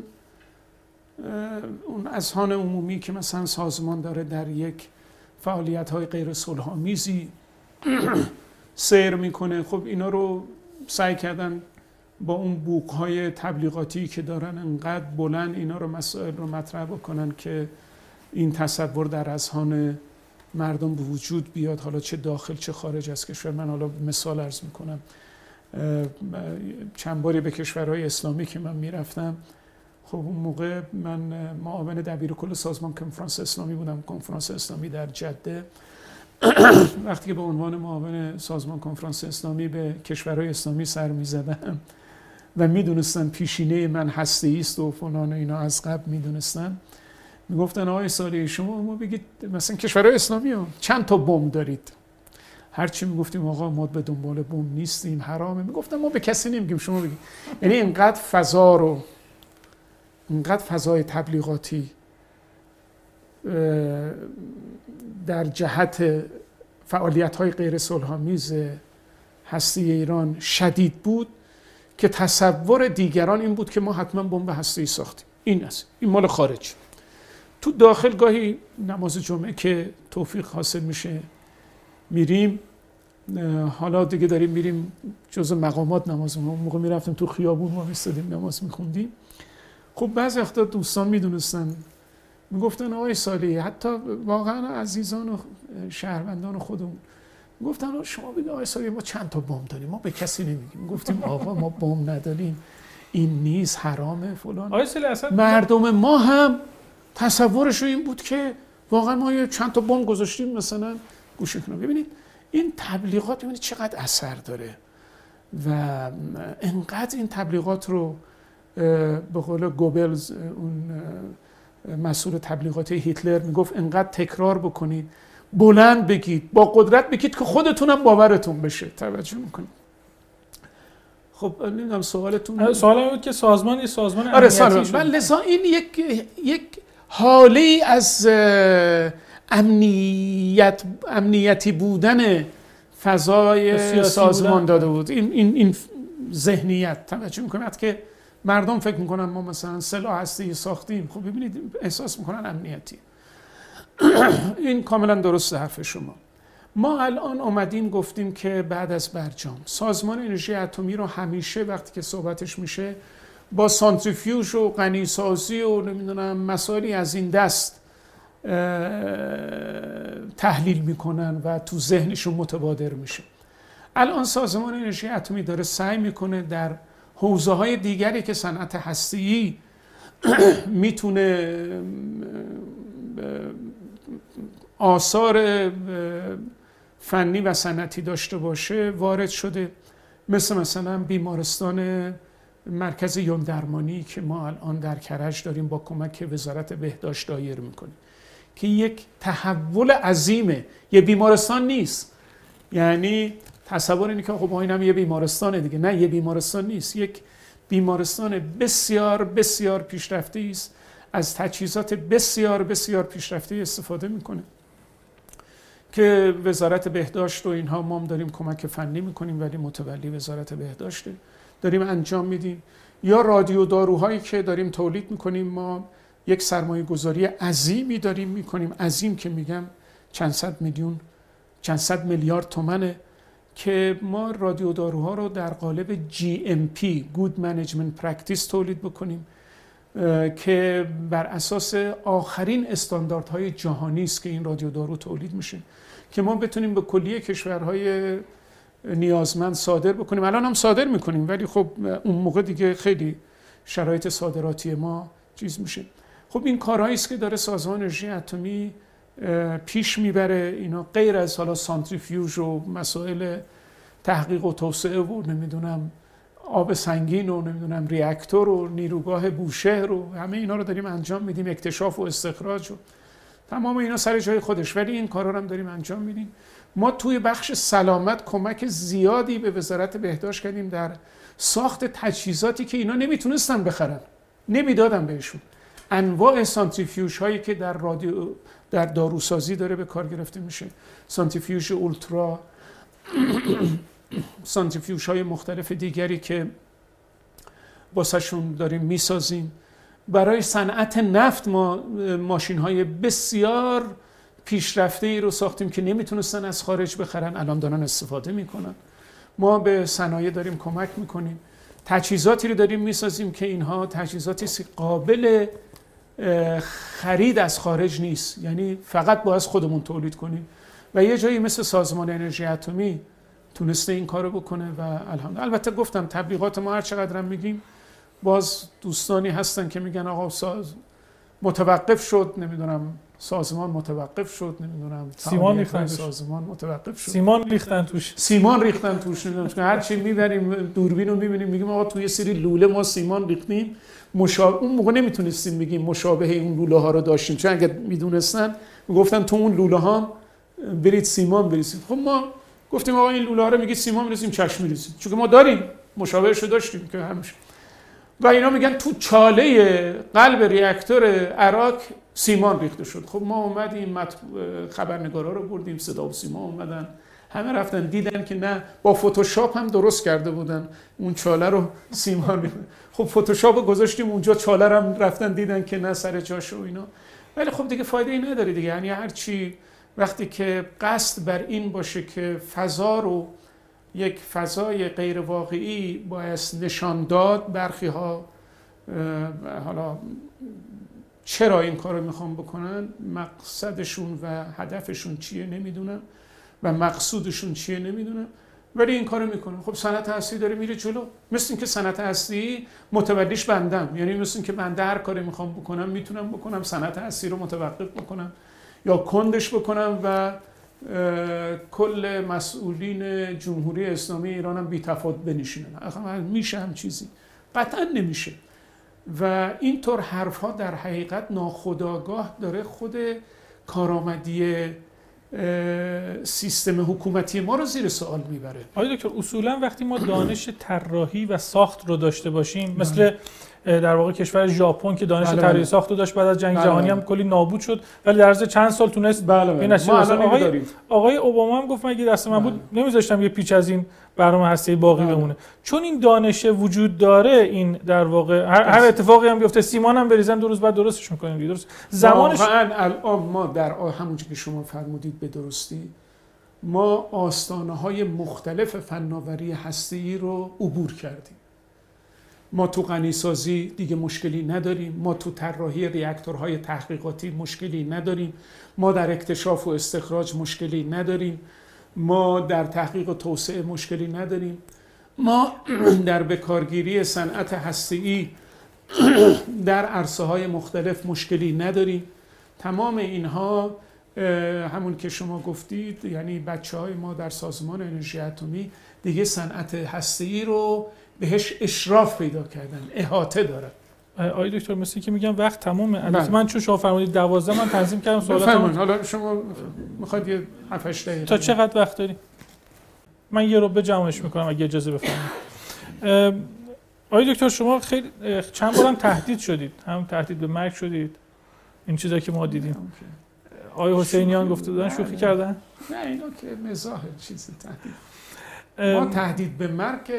اون اذهان عمومی که مثلا سازمان داره در یک فعالیت های غیر صلح آمیزی سیر می‌کنه خب اینا رو سعی کردن با اون بوک های تبلیغاتی که دارن انقدر بلند اینا رو مسائل رو مطرح بکنن که این تصور در اذهان مردم به وجود بیاد. حالا چه داخل چه خارج از کشور. من حالا مثال ارز می‌کنم. چند باری به کشورهای اسلامی که من می‌رفتم خب اون موقع من معاون دبیر کل سازمان کنفرانس اسلامی بودم. کنفرانس اسلامی در جده. وقتی که به عنوان معاون سازمان کنفرانس اسلامی به کشورهای اسلامی سر می‌زدم و می‌دونستن پیشینه من هسته است و فلان و اینا از قبل می‌دونستن می‌گفتن آقای سالی شما ما بگید مثلا کشورهای اسلامی ها چند تا بم دارید؟ هرچی می‌گفتیم آقا ما به دنبال بم نیستیم حرامه. می‌گفتن ما به کسی نمیگیم شما بگید. یعنی اینقدر فضا رو اینقدر فضای تبلیغاتی در جهت فعالیت های غیر صلحآمیز هستی ایران شدید بود که تصور دیگران این بود که ما حتما بمب هستی ساختیم. این است. این مال خارج تو داخل گاهی نماز جمعه که توفیق حاصل میشه میریم حالا دیگه داریم میریم جز مقامات نماز اون موقع می‌رفتیم تو خیابون ما میستدیم نماز میخوندیم. خب بعضی وقتا دوستان می‌دونستن. می‌گفتن آقای سالی حتی واقعا عزیزان و شهروندان خودمون. گفتن شما بگید آقای سالی ما چند تا بم داریم؟ ما به کسی نمیگیم. گفتیم آقا ما بم نداریم. این نیز حرامه فلان. مردم ما هم تصورش این بود که واقعا ما یه چند تا بم گذاشتیم مثلا گوش کنم ببینید این تبلیغات ببینید چقدر اثر داره و انقدر این تبلیغات رو به قول گوبلز اون مسئول تبلیغات هیتلر می‌گفت انقدر تکرار بکنید. بلند بگید. با قدرت بگید که خودتونم باورتون بشه. توجه می‌کنید. خب نمی‌دونم سوالتون سوال بود که سازمان یه سازمان آره سازمان لذا این یک یک حاله از امنیت امنیتی بودن فضای سازمان داده بود. این این این ذهنیت توجه می‌کنید که مردم فکر می‌کنن ما مثلا سلاح هستی ساختیم. خب ببینید احساس می‌کنن امنیتی. این کاملا درست حرف شما. ما الان آمدیم گفتیم که بعد از برجام سازمان انرژی اتمی رو همیشه وقتی که صحبتش میشه با سانتریفیوژ و غنیسازی و نمی‌دونم مسائلی از این دست تحلیل می‌کنن و تو ذهنشون متبادر میشه. الان سازمان انرژی اتمی داره سعی می‌کنه در حوزه های دیگری که صنعت هستی می‌تونه آثار فنی و صنعتی داشته باشه وارد شده. مثل مثلا بیمارستان مرکز یون درمانی که ما الان در کرج داریم با کمک وزارت بهداشت دایر می‌کنیم که یک تحول عظیمه. یه بیمارستان نیست. یعنی تصور اینه که خب این هم یه بیمارستانه دیگه. نه یه بیمارستان نیست. یک بیمارستان بسیار بسیار پیشرفته است. از تجهیزات بسیار بسیار پیشرفته استفاده می‌کنه. که وزارت بهداشت و اینها ما هم داریم کمک فنی می‌کنیم ولی متولی وزارت بهداشته. داریم انجام میدیم. یا رادیو داروهایی که داریم تولید می‌کنیم ما یک سرمایه گذاری عظیمی داریم می‌کنیم. عظیم که میگم چند صد میلیون چند صد میلیارد تومنه که ما رادیو داروها رو در قالب GMP Good Management Practice تولید بکنیم که بر اساس آخرین استانداردهای جهانی است که این رادیو دارو تولید میشه. که ما بتونیم به کلیه کشورهای نیازمند صادر بکنیم. الان هم صادر می‌کنیم ولی خب اون موقع دیگه خیلی شرایط صادراتی ما چیز میشه. خب این کارهایی است که داره سازمان انرژی اتمی پیش می‌بره. اینا غیر از حالا سانتریفیوژ و مسائل تحقیق و توسعه و نمی‌دونم آب سنگین و نمی‌دونم ریاکتور و نیروگاه بوشهر و همه اینا رو داریم انجام میدیم اکتشاف و استخراج و تمام اینا سر جای خودش. ولی این کارا هم داریم انجام میدیم. ما توی بخش سلامت کمک زیادی به وزارت بهداشت کردیم در ساخت تجهیزاتی که اینا نمی‌تونستن بخرن. نمی‌دادن بهشون. انواع سانتریفیوژ هایی که در رادیو در داروسازی داره به کار گرفته میشه. سانتریفیوژ اولترا سانتریفیوژ های مختلف دیگری که باسشون داریم می‌سازیم. برای صنعت نفت ما ماشین های بسیار پیشرفته ای رو ساختیم که نمی‌تونستن از خارج بخرن. الان دارن استفاده می‌کنن. ما به صنایع داریم کمک می‌کنیم. تجهیزاتی رو داریم می‌سازیم که اینها تجهیزاتی قابل خرید از خارج نیست. یعنی فقط باید خودمون تولید کنیم. و یه جایی مثل سازمان انرژی اتمی تونسته این کارو بکنه و الحمد البته گفتم تبلیغات ما هر چقدر میگیم باز دوستانی هستن که میگن آقا ساز متوقف شد نمی‌دونم سازمان متوقف شد نمی‌دونم سیمان ریختن سازمان متوقف شد. سیمان ریختن توش. سیمان ریختن توش نمی‌دونم هر چی می‌بریم دوربین رو می‌بینیم میگیم آقا توی سری لوله ما سیمان ریختیم. مشابه اون موقع نمی‌تونستیم بگیم مشابه اون لوله ها رو داشتیم. چون اگه می‌دونستن می‌گفتن تو اون لوله ها برید سیمان بریزید. خب ما گفتیم آقا این لوله ها رو میگید سیمان میریزیم چشم میریزید. چون ما داریم مشابهش رو داشتیم که همیشه. و اینا میگن تو چاله قلب ریاکتور عراق سیمان ریخته شد. خب ما اومدیم خبرنگارا رو بردیم صدا و سیما اومدن. همه رفتن دیدن که نه با فتوشاپ هم درست کرده بودن. اون چاله رو سیمان خب فتوشاپ رو گذاشتیم اونجا چاله هم رفتن دیدن که نه سر جاش و اینا. ولی خب دیگه فایده ای نداره دیگه. یعنی هرچی وقتی که قصد بر این باشه که فضا رو یک فضای غیر واقعی باید نشان داد برخی ها حالا چرا این کار رو می‌خوام بکنن؟ مقصدشون و هدفشون چیه نمی‌دونم و مقصودشون چیه نمی‌دونم. ولی این کارو می‌کنن. خب صنعت هستی داره میره جلو. مثل اینکه صنعت هستی متولیش بندم یعنی مثل اینکه بنده هر کاری می‌خوام بکنم می‌تونم بکنم صنعت هستی رو متوقف بکنم یا کندش بکنم و کل مسئولین جمهوری اسلامی ایران هم بی تفاوت بنشینن میشه هم چیزی قطعا نمیشه. و اینطور حرف ها در حقیقت ناخداگاه داره خود کارآمدی سیستم حکومتی ما رو زیر سوال می‌بره آقای دکتر اصولا وقتی ما دانش طراحی و ساخت رو داشته باشیم مثل در واقع کشور ژاپن که دانش بله طراحی بله. ساخت رو داشت بعد از جنگ بله جهانی بله. هم کلی نابود شد ولی در عرض چند سال تونست بله بله. آقای, آقای اوباما هم گفت من اگه دست من بود بله. نمیذاشتم یه پیچ از این برنامه هسته باقی بله. بمونه. چون این دانش وجود داره این در واقع هر, هر اتفاقی هم بیفته سیمان هم بریزن دو روز بعد درستش می‌کنیم درست. زمانش الان ما در همونجوری که شما فرمودید به درستی ما آستانه های مختلف فناوری هسته رو عبور کردیم. ما تو غنیسازی دیگه مشکلی نداریم ما تو طراحی ریاکتورهای تحقیقاتی مشکلی نداریم ما در اکتشاف و استخراج مشکلی نداریم. ما در تحقیق و توسعه مشکلی نداریم. ما در بکارگیری صنعت هسته‌ای در عرصه های مختلف مشکلی نداریم. تمام اینها همون که شما گفتید یعنی بچه های ما در سازمان انرژی اتمی دیگه صنعت هسته‌ای رو بهش اشراف پیدا کردن احاطه دارن. آقای دکتر مثل که میگم وقت البته بله. من چون شما فرمودید 12 من تنظیم کردم سوالات حالا شما می‌خواید یه 7 دقیقه تا چقدر وقت داری؟ من یه رو به جمعش می‌کنم اگه اجازه بفرمایید. آقای دکتر شما خیلی چند بارم تهدید شدید. هم تهدید به مرگ شدید. این چیزایی که ما دیدیم. آقای حسینیان گفته بودن شوخی کردن؟ نه اینا که مزاح چیز تهدید. ما تهدید به مرگ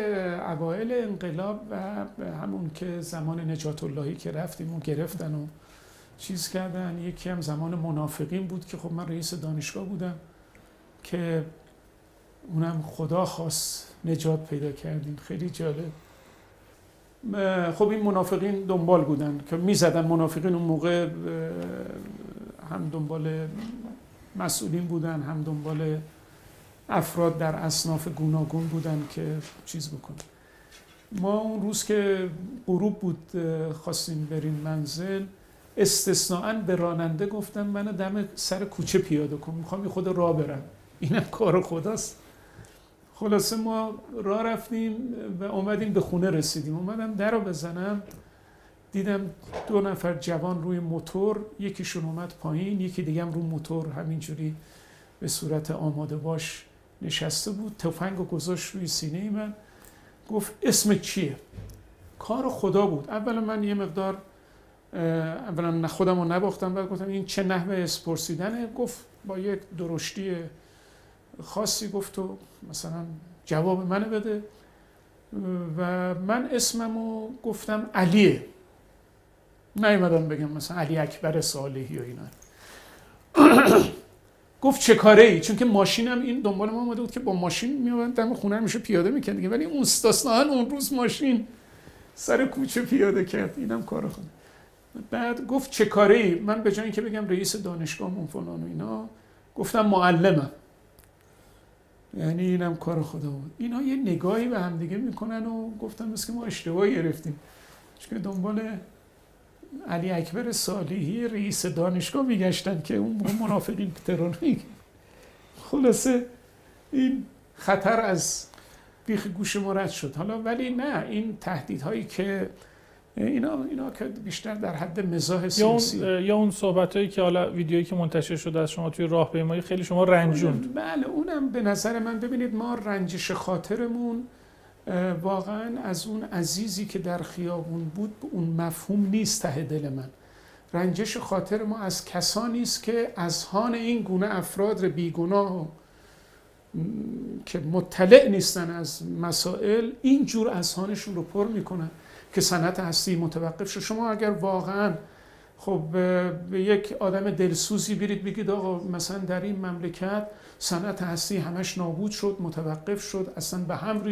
اوایل انقلاب و همون که زمان نجات اللهی که رفتیم و گرفتن و چیز کردن یکی هم زمان منافقین بود که خب من رئیس دانشگاه بودم که اونم خدا خواست نجات پیدا کردیم خیلی جالب. خب این منافقین دنبال بودن که می‌زدن. منافقین اون موقع هم دنبال مسئولین بودن هم دنبال افراد در اصناف گوناگون بودن که چیز بکنن. ما اون روز که غروب بود خواستیم بریم منزل استثناا به راننده گفتم من دم سر کوچه پیاده کن می‌خوام خود راه برم. اینم کار خداست. خلاصه ما راه رفتیم و اومدیم به خونه رسیدیم. اومدم در رو بزنم دیدم دو نفر جوان روی موتور یکیشون اومد پایین یکی دیگه رو موتور. همینجوری به صورت آماده باش نشسته بود تفنگ و گذاشت روی سینه من گفت اسم چیه؟ کار خدا بود. اولا من یه مقدار اولا خودم رو نباختم و گفتم این چه نحوه اسپرسیدنه؟ گفت با یک درشتی خاصی گفت و مثلا جواب منو بده. و من اسممو گفتم علیه. نیومدم بگم مثلا علی اکبر صالحی و اینا. گفت چه کاره ای چون که ماشینم این دنبال ما اومده بود که با ماشین میومد دم خونه میشه پیاده می‌کرد دیگه. ولی اون استثنا اون روز ماشین سر کوچه پیاده کرد. اینم کار خونه بعد گفت چه کاره ای من به جای اینکه بگم رئیس دانشگاه اون فلان و اینا گفتم معلمم. یعنی اینم کار خدا بود. اینا یه نگاهی به هم دیگه می‌کنن و گفتم مثل ما اشتباه گرفتیم. چون دنبال علی اکبر صالحی رئیس دانشگاه میگشتن که اون منافقین ترور خلاصه این خطر از بیخ گوش ما رد شد. حالا ولی نه این تهدیدهایی که اینا اینا که بیشتر در حد مزاح سیاسی یا اون, یا اون صحبت هایی که حالا ویدیویی که منتشر شده از شما توی راهپیمایی خیلی شما رنجوند. بله اونم به نظر من ببینید ما رنجش خاطرمون واقعا از اون عزیزی که در خیابون بود اون مفهوم نیست ته دل من. رنجش خاطر ما از کسانی است که از هان این گونه افراد بیگناه که مطلع نیستن از مسائل این جور اذهانشون رو پر می‌کنن که صنعت هستی متوقف شد شما اگر واقعا خب به یک آدم دلسوزی برید بگید آقا مثلا در این مملکت صنعت هستی همش نابود شد متوقف شد اصلا به هم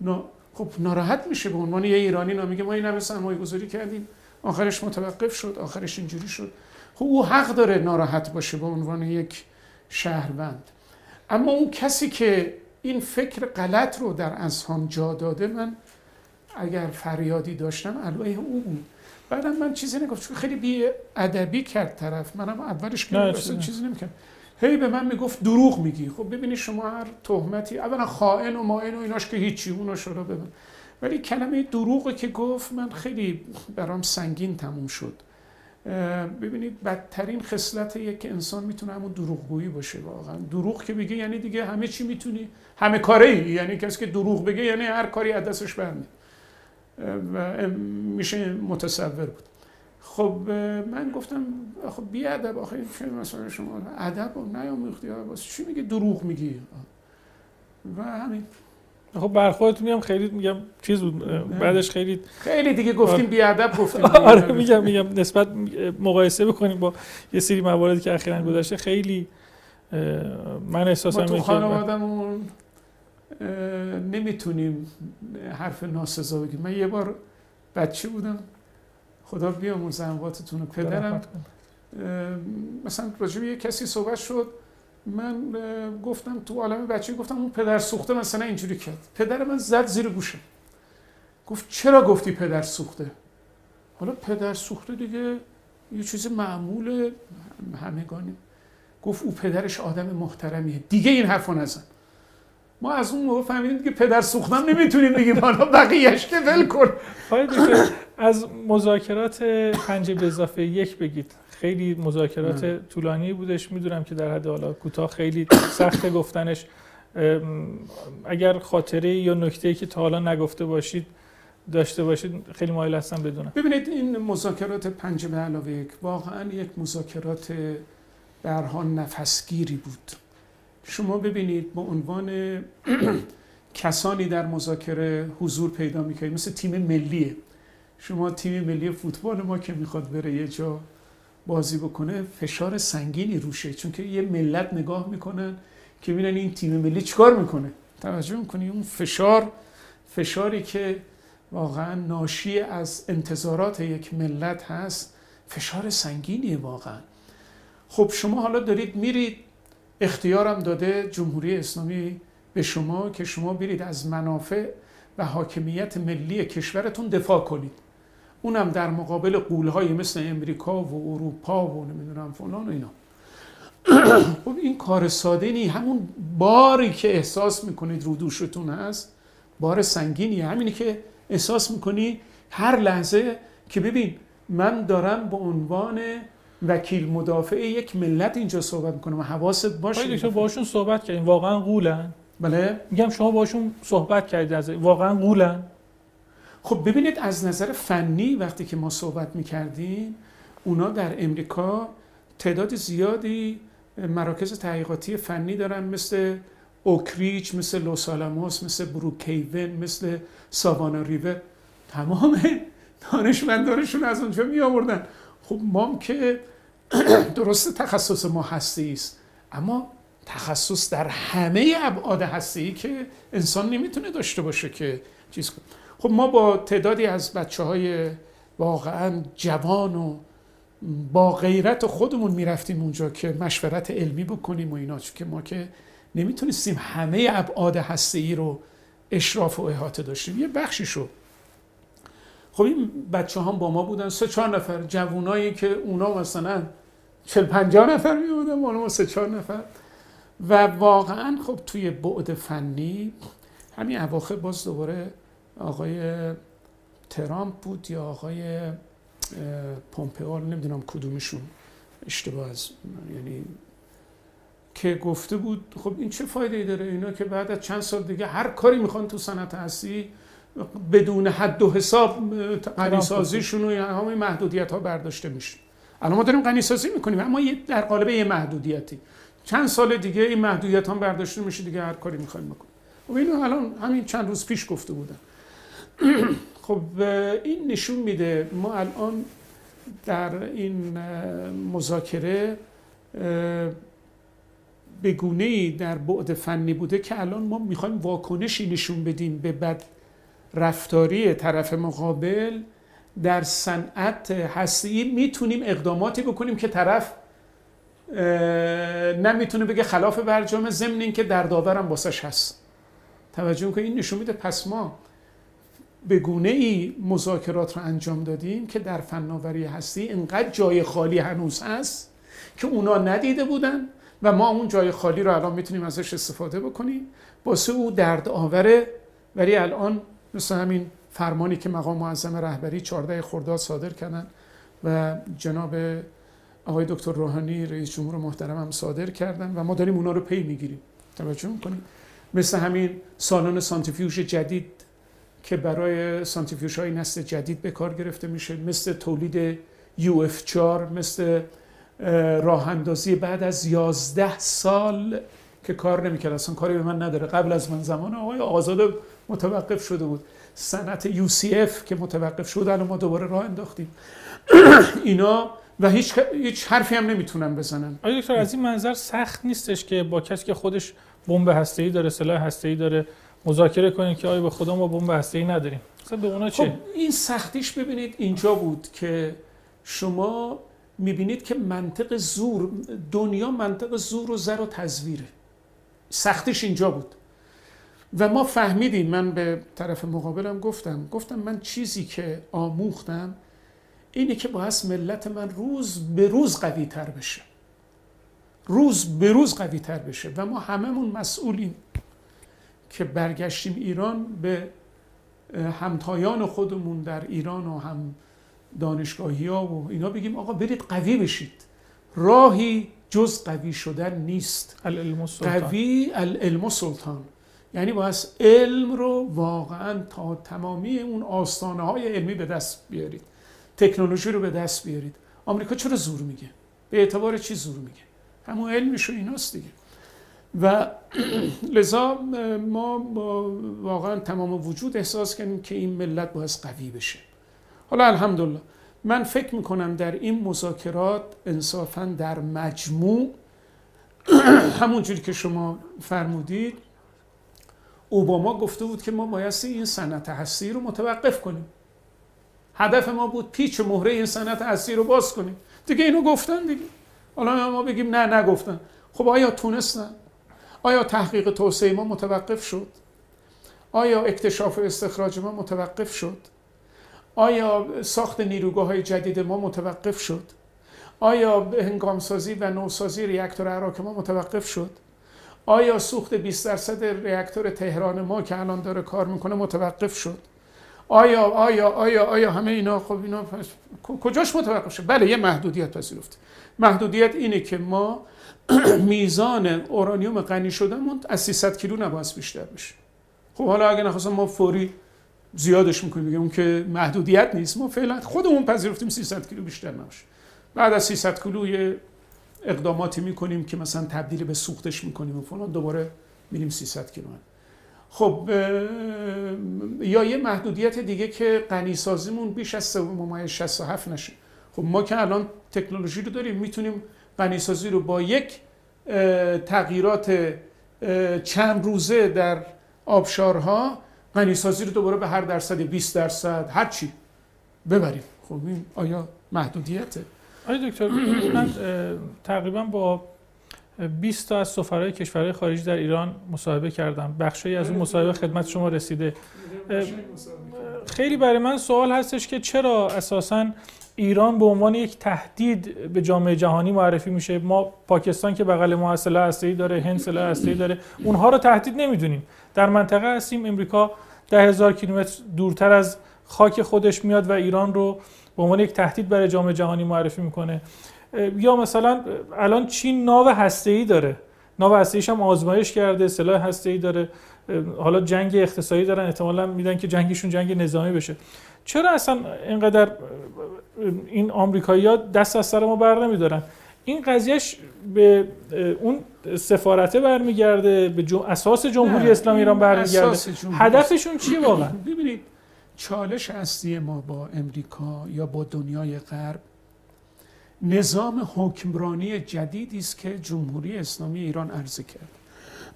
ریخ خب ناراحت میشه به عنوان یه ایرانی میگه ما این همه سرمایه گذاری کردیم. آخرش متوقف شد آخرش اینجوری شد. خب او حق داره ناراحت باشه به عنوان یک شهروند. اما اون کسی که این فکر غلط رو در اذهان جا داده من اگر فریادی داشتم علیه او بود. بعدم من چیزی نگفت چون خیلی بی ادبی کرد طرف. منم اولش که چیزی نمی‌کرد هی به من می‌گفت دروغ میگی. خب ببینی شما هر تهمتی اولا خائن و مائن و ایناش که هیچی اونو شده ببین ولی کلمه دروغی که گفت من خیلی برام سنگین تموم شد. ببینید بدترین خصلت یک انسان می‌تونه همون دروغگویی باشه واقعا. دروغ که بگه یعنی دیگه همه چی می‌تونی. همه کاره ای یعنی کسی که دروغ بگه یعنی هر کاری از دستش و میشه متصور بود. خب من گفتم خب بی ادب آخه چه مثلا شما. ادب و نیاموختی واسه چی میگه دروغ میگی؟ و همین. خب برخورد میگم خیلی میگم چیز بود بعدش خیلی خیلی دیگه گفتیم بی ادب گفتیم. آره میگم میگم. نسبت مقایسه بکنیم با یه سری مواردی که اخیرا گذشته. خیلی من احساسم تو خانوادمون نمی‌تونیم حرف ناسزا بگیم من یه بار بچه بودم. خدا بیاموزه امواتتون پدرم مثلا راجع یه کسی صحبت شد من گفتم تو عالم بچه گفتم اون پدر سوخته مثلا اینجوری کرد. پدر من زد زیر گوشم. گفت چرا گفتی پدر سوخته؟ حالا پدر سوخته دیگه یه چیز معمول همگانی گفت او پدرش آدم محترمیه. دیگه این حرفو نزن. ما از اون موقع فهمیدیم که پدر سوختم نمی‌تونیم بگیم. حالا بقیهش که ول کن. از مذاکرات پنج به اضافه یک بگید. خیلی مذاکرات طولانی بودش. می‌دونم که در حد حالا کوتاه خیلی سخت گفتنش. اگر خاطره یا نکته که تا حالا نگفته باشید داشته باشید خیلی مایل هستم بدونم. ببینید این مذاکرات پنج به علاوه یک واقعا یک مذاکرات برهان نفسگیری بود. شما ببینید به عنوان کسانی در مذاکره حضور پیدا می‌کنید مثل تیم ملیه. شما تیم ملی فوتبال ما که می‌خواد بره یه جا بازی بکنه فشار سنگینی روشه. چون که یه ملت نگاه می‌کنن که میرن این تیم ملی چیکار می‌کنه. توجه می‌کنی؟ اون فشار فشاری که واقعا ناشی از انتظارات یک ملت هست فشار سنگینیه واقعا. خب شما حالا دارید میرید اختیارم داده جمهوری اسلامی به شما که شما برید از منافع و حاکمیت ملی کشورتون دفاع کنید. اونم در مقابل قولهای مثل امریکا و اروپا و نمی‌دونم فلان و اینا. خب این کار ساده نی. همون باری که احساس می‌کنید رو دوشتون هست بار سنگینی همینی که احساس می‌کنی هر لحظه که ببین من دارم به عنوان وکیل مدافع یک ملت اینجا صحبت می‌کنم. حواست باشه. دکتر باشون صحبت کردیم واقعا قولن. بله. میگم شما باشون صحبت کردید از واقعا قولن. خب ببینید از نظر فنی وقتی که ما صحبت می‌کردیم اونا در امریکا تعداد زیادی مراکز تحقیقاتی فنی دارن مثل اوکریچ مثل لوس آلاموس مثل بروکیون مثل ساوانا ریور تمام دانشمندانشون از اونجا می آوردن خب ما که درست تخصص ما هستی است. اما تخصص در همه ابعاد هستی که انسان نمی‌تونه داشته باشه که چیز کنه. خب ما با تعدادی از بچه های واقعا جوان و با غیرت خودمون می‌رفتیم اونجا که مشورت علمی بکنیم و اینا چون که ما که نمی‌تونستیم همه ابعاد هسته ای رو اشراف و احاطه داشتیم. یه بخشی شد خب این بچه هم با ما بودن سه چهار نفر. جوونایی که اونا مثلا چل پنجاه نفر می بودن ما سه چهار نفر. و واقعا خب توی بعد فنی همین اواخر باز دوباره آقای ترامپ بود یا آقای پومپئو نمی‌دونم کدومشون اشتباه از یعنی که گفته بود خب این چه فایده ای داره اینا که بعد از چند سال دیگه هر کاری می‌خوان تو صنعت هستی بدون حد و حساب غنی سازیشون و همه محدودیت ها برداشته میشه. الان ما داریم غنی سازی می‌کنیم اما در قالب یه محدودیتی. چند سال دیگه این محدودیت هم برداشته میشه دیگه هر کاری می‌خوایم بکنیم. و اینو الان همین چند روز پیش گفته بودن. خب این نشون میده ما الان در این مذاکره به گونه ای در بعد فنی بوده که الان ما می‌خوایم واکنشی نشون بدیم به بد رفتاری طرف مقابل در صنعت هستی. می‌تونیم اقداماتی بکنیم که طرف نمی‌تونه بگه خلاف برجام ضمن این که در داورم واسش هست. توجه که این نشون میده پس ما به گونه ای مذاکرات رو انجام دادیم که در فناوری هستی اینقدر جای خالی هنوز هست که اونا ندیده بودن و ما اون جای خالی رو الان می‌تونیم ازش استفاده بکنیم. واسه او درد آوره. ولی الان مثل همین فرمانی که مقام معظم رهبری 14 خرداد صادر کردن و جناب آقای دکتر روحانی رئیس جمهور محترم هم صادر کردن و ما داریم اونا رو پی می‌گیریم. توجه می‌کنیم مثل همین سالن سانتریفیوژ جدید که برای سانتریفیوژ های نسل جدید به کار گرفته میشه مثل تولید UF4 مثل راه اندازی بعد از 11 سال که کار نمی‌کرد. اصلا کاری به من نداره. قبل از من زمان آقای آزاد متوقف شده بود. صنعت اف که متوقف شد الان ما دوباره راه انداختیم. اینا و هیچ هیچ حرفی هم نمی‌تونن بزنن. آیا دکتر از این منظر سخت نیستش که با کسی که خودش بمب هسته‌ای داره سلاح هسته‌ای داره مذاکره کنید که آیا به خدا ما بمب هسته‌ای نداریم. مثلا به اونا چه؟ خب این سختیش ببینید اینجا بود که شما می‌بینید که منطق زور دنیا منطق زور و زر و تزویره. سختش اینجا بود. و ما فهمیدیم من به طرف مقابلم گفتم گفتم من چیزی که آموختم اینه که باید ملت من روز به روز قوی تر بشه. روز به روز قوی تر بشه و ما هممون مسئولیم. که برگشتیم ایران به همتایان خودمون در ایران و هم دانشگاهی ها و اینا بگیم آقا برید قوی بشید. راهی جز قوی شدن نیست. العلم السلطان. قوی العلم سلطان. یعنی باید علم رو واقعا تا تمامی اون آستانه های علمی به دست بیارید. تکنولوژی رو به دست بیارید. آمریکا چرا زور میگه؟ به اعتبار چی زور میگه؟ همون علمش و ایناست دیگه. و لذا ما با واقعا تمام وجود احساس کردیم که این ملت باید قوی بشه. حالا الحمدلله من فکر می‌کنم در این مذاکرات انصافا در مجموع همونجوری که شما فرمودید اوباما گفته بود که ما بایستی این صنعت هستی رو متوقف کنیم. هدف ما بود پیچ مهره این صنعت هستی رو باز کنیم. دیگه اینو گفتن دیگه. حالا ما بگیم نه نگفتن. خب آیا تونستن؟ آیا تحقیق توسعه ما متوقف شد؟ آیا اکتشاف و استخراج ما متوقف شد؟ آیا ساخت نیروگاه های جدید ما متوقف شد؟ آیا هنگامسازی و نوسازی ریاکتور عراق ما متوقف شد؟ آیا سوخت 20 درصد ریاکتور تهران ما که الان داره کار می‌کنه متوقف شد؟ آیا آیا آیا آیا همه اینا خب اینا کجاش متوقف شد؟ بله یه محدودیت پذیرفته محدودیت اینه که ما میزان اورانیوم غنی شدهمون از 300 کیلو نباید بیشتر بشه خب حالا اگه نخواستم ما فوری زیادش می‌کنیم میگه اون که محدودیت نیست. ما فعلا خودمون پذیرفتیم 300 کیلو بیشتر نباشه. بعد از 300 کیلو یه اقداماتی می‌کنیم که مثلا تبدیل به سوختش می‌کنیم و فلان دوباره میریم 300 کیلو. خب یا یه محدودیت دیگه که غنی سازیمون بیش از 67 نشه. خب ما که الان تکنولوژی رو داریم می‌تونیم غنی سازی رو با یک تغییرات چند روزه در آبشارها غنی سازی رو دوباره به هر درصد 20 درصد هر چی ببریم. خب این آیا محدودیته؟ آیا دکتر من تقریبا با 20 تا از سفرهای کشورهای خارجی در ایران مصاحبه کردم. بخشی از اون مصاحبه خدمت شما رسیده. خیلی برای من سوال هستش که چرا اساسا ایران به عنوان یک تهدید به جامعه جهانی معرفی میشه. ما پاکستان که بغل ما هسته‌ای داره هند سلاح هسته‌ای داره اونها رو تهدید نمی‌دونیم. در منطقه هستیم امریکا ده هزار کیلومتر دورتر از خاک خودش میاد و ایران رو به عنوان یک تهدید برای جامعه جهانی معرفی می‌کنه. یا مثلا الان چین ناو هسته‌ای داره. ناو هسته‌ایش هم آزمایش کرده سلاح هسته‌ای داره. حالا جنگ اقتصادی دارن احتمالا میدن که جنگشون جنگ نظامی بشه. چرا اصلا اینقدر این آمریکایی‌ها دست از سر ما بر نمیدارن؟ این قضیهش به اون سفارته برمیگرده به اساس جمهوری اسلامی ایران برمیگرده. هدفشون چیه واقعا؟ ببینید چالش اصلی ما با امریکا یا با دنیای غرب نظام حکمرانی جدیدی است که جمهوری اسلامی ایران عرضه کرد.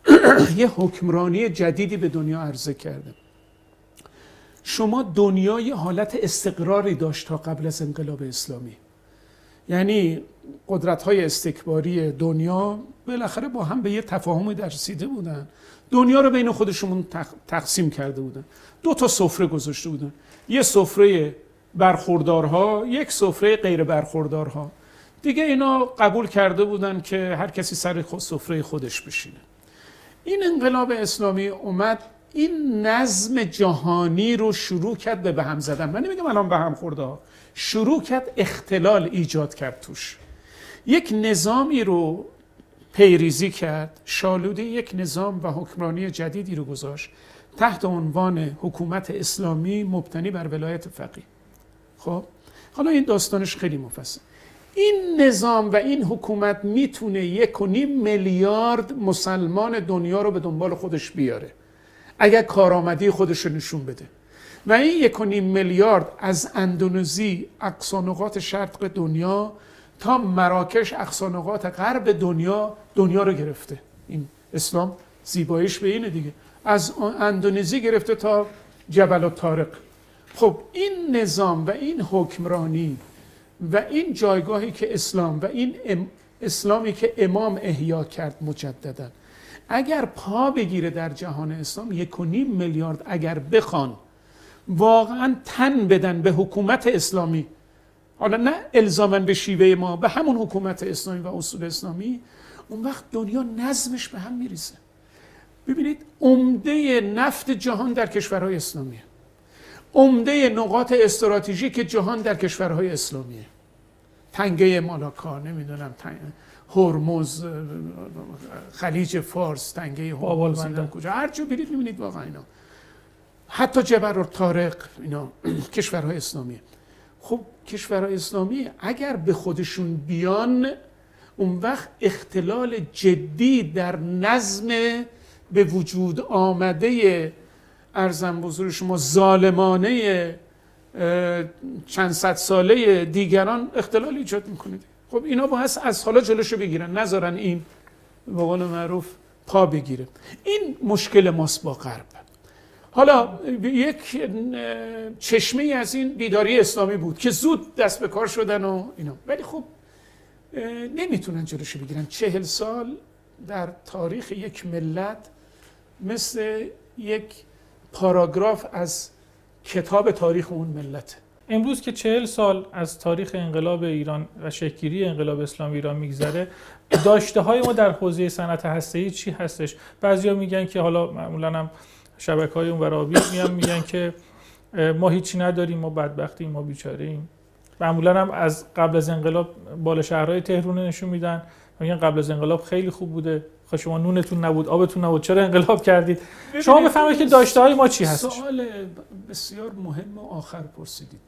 یه حکمرانی جدیدی به دنیا عرضه کرده شما دنیای حالت استقراری داشت تا قبل از انقلاب اسلامی. یعنی قدرت های استکباری دنیا بالاخره با هم به یه تفاهمی رسیده بودن. دنیا رو بین خودشون تقسیم کرده بودن. دو تا سفره گذاشته بودن. یه سفره برخوردارها یک سفره غیر برخوردارها. دیگه اینا قبول کرده بودن که هر کسی سر سفره خودش بشینه. این انقلاب اسلامی اومد این نظم جهانی رو شروع کرد به به هم زدن. من نمیگم الان به هم خورده شروع کرد اختلال ایجاد کرد توش. یک نظامی رو پیریزی کرد شالوده یک نظام و حکمرانی جدیدی رو گذاشت تحت عنوان حکومت اسلامی مبتنی بر ولایت فقیه. خب حالا این داستانش خیلی مفصل. این نظام و این حکومت می‌تونه یک و نیم میلیارد مسلمان دنیا رو به دنبال خودش بیاره. اگر کارآمدی خودش رو نشون بده. و این یک و نیم میلیارد از اندونزی اقصانقات شرق دنیا تا مراکش اقصانقات غرب دنیا دنیا رو گرفته. این اسلام زیباییش به اینه دیگه. از اندونزی گرفته تا جبل و طارق خب این نظام و این حکمرانی و این جایگاهی که اسلام و این اسلامی که امام احیا کرد مجددا. اگر پا بگیره در جهان اسلام یک و نیم میلیارد اگر بخوان واقعا تن بدن به حکومت اسلامی. حالا نه الزامن به شیوه ما به همون حکومت اسلامی و اصول اسلامی. اون وقت دنیا نظمش به هم میریزه. ببینید عمده نفت جهان در کشورهای اسلامیه. عمده نقاط استراتژیک جهان در کشورهای اسلامیه. تنگه مالاکا نمی‌دونم تنگ... هرمز خلیج فارس تنگه هرمز کجا. هر جا برید می‌بینید واقعا اینا. حتی جبر و طارق اینا کشورهای اسلامیه خب کشورهای اسلامی اگر به خودشون بیان اون وقت اختلال جدی در نظم به وجود آمده ارزم بزرگ شما ظالمانه چند صد ساله دیگران اختلال ایجاد می‌کنید. خب اینا با هست از حالا جلوشو بگیرن. نذارن این به قول معروف پا بگیره. این مشکل ماست با غرب. حالا یک چشمه از این بیداری اسلامی بود که زود دست به کار شدن و اینا. ولی خب نمی‌تونن جلوشو بگیرن. چهل سال در تاریخ یک ملت مثل یک پاراگراف از کتاب تاریخ اون ملت. امروز که چهل سال از تاریخ انقلاب ایران و شکلگیری انقلاب اسلامی ایران میگذره داشته های ما در حوزه صنعت هسته چی هستش؟ بعضیا میگن که حالا معمولا هم شبکه های اون ورابی میان میگن که ما هیچی نداریم ما بدبختیم ما بیچاره ایم معمولا هم از قبل از انقلاب بالا شهرهای تهرون نشون میدن. میگن قبل از انقلاب خیلی خوب بوده. خب شما نونتون نبود آبتون نبود چرا انقلاب کردید؟ شما بفهمید که داشته های ما چی هست؟ سوال بسیار مهم و آخر پرسیدید.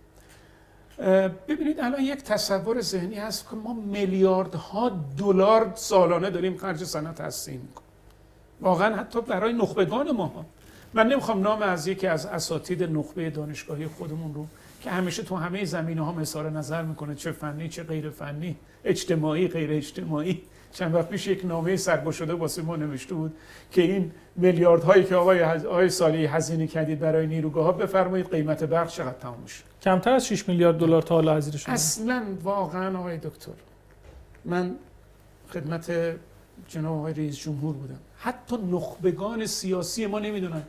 ببینید الان یک تصور ذهنی هست که ما میلیاردها دلار سالانه داریم خرج صنعت هستی می‌کنیم واقعا حتی برای نخبگان ما. من نمی‌خوام نام از یکی از اساتید نخبه دانشگاهی خودمون رو که همیشه تو همه زمینه ها اظهار نظر می‌کنه چه فنی چه غیر فنی اجتماعی غیر اجتماعی چند وقت پیش یک نامه سرگو شده واسه ما نوشته بود که این میلیاردهایی که آقای آقای سالی هزینه کردید برای نیروگاه ها بفرمایید قیمت برق چقدر تموم میشه. کمتر از 6 میلیارد دلار تا حالا هزینه شده؟ اصلا واقعا آقای دکتر من خدمت جناب آقای رئیس جمهور بودم. حتی نخبگان سیاسی ما نمی‌دونن.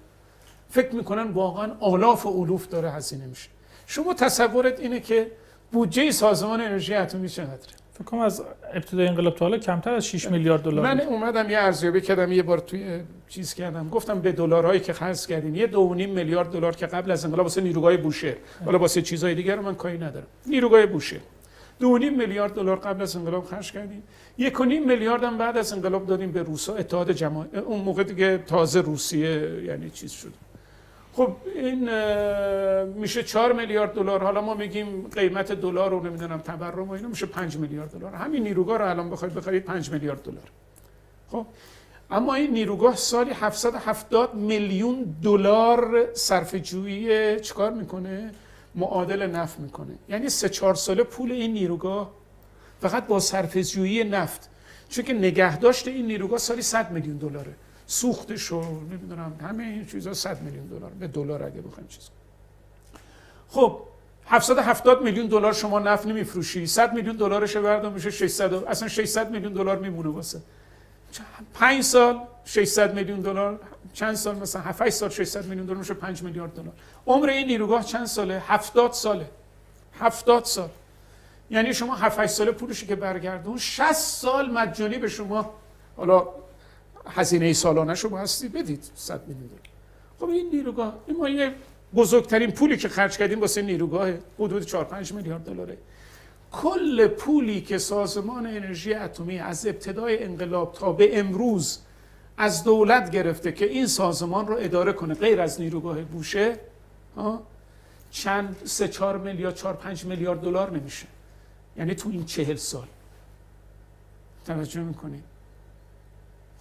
فکر می‌کنن واقعا آلاف و علوف داره هزینه میشه. شما تصورت اینه که بودجه سازمان انرژی اتمی چقدره؟ فکر کنم از ابتدای انقلاب تا حالا کمتر از 6 میلیارد دلار من اومدم یه ارزیابی کردم یه بار توی چیز کردم. گفتم به دلارهایی که خرج کردیم یه 2.5 میلیارد دلار که قبل از انقلاب واسه نیروگاه بوشه حالا واسه چیزهای دیگر من کاری ندارم. نیروگاه بوشه 2.5 میلیارد دلار قبل از انقلاب خرج کردیم یک میلیارد هم بعد از انقلاب دادیم به روسا اتحاد جماهیر اون موقع دیگه تازه روسیه یعنی چیز شد. خب این میشه 4 میلیارد دلار حالا ما میگیم قیمت دلار رو نمی‌دونم تورم و اینا میشه 5 میلیارد دلار. همین نیروگاه رو الان بخواید بخرید 5 میلیارد دلار. خب اما این نیروگاه سالی 770 میلیون دلار صرف جویی چیکار می‌کنه؟ معادل نفت می‌کنه. یعنی سه چهار ساله پول این نیروگاه فقط با صرف جویی نفت. چون که نگهداشت این نیروگاه سالی 100 میلیون دلاره. سوختش و نمی‌دونم همه این چیزا 100 میلیون دلار به دلار اگه بخوایم چیز خب 770 میلیون دلار شما نفت نمیفروشی 100 میلیون دلارش بردار میشه 600 اصلا 600 میلیون دلار میمونه واسه. 5 سال 600 میلیون دلار چند سال مثلا 7 سال 600 میلیون دلار میشه 5 میلیارد دلار. عمر این نیروگاه چند ساله؟ 70 ساله. 70 سال. یعنی شما 7 ساله پولشی که برگردون 60 سال مجانی به شما حالا هزینه سالانه شما هستی؟ بدید 100 میلیون خب این نیروگاه این ما یه بزرگترین پولی که خرج کردیم واسه نیروگاه حدود 4 5 میلیارد دلاره. کل پولی که سازمان انرژی اتمی از ابتدای انقلاب تا به امروز از دولت گرفته که این سازمان رو اداره کنه غیر از نیروگاه بوشه چند سه چهار میلیارد چهار پنج میلیارد دلار نمیشه. یعنی تو این چهل سال. توجه می‌کنید؟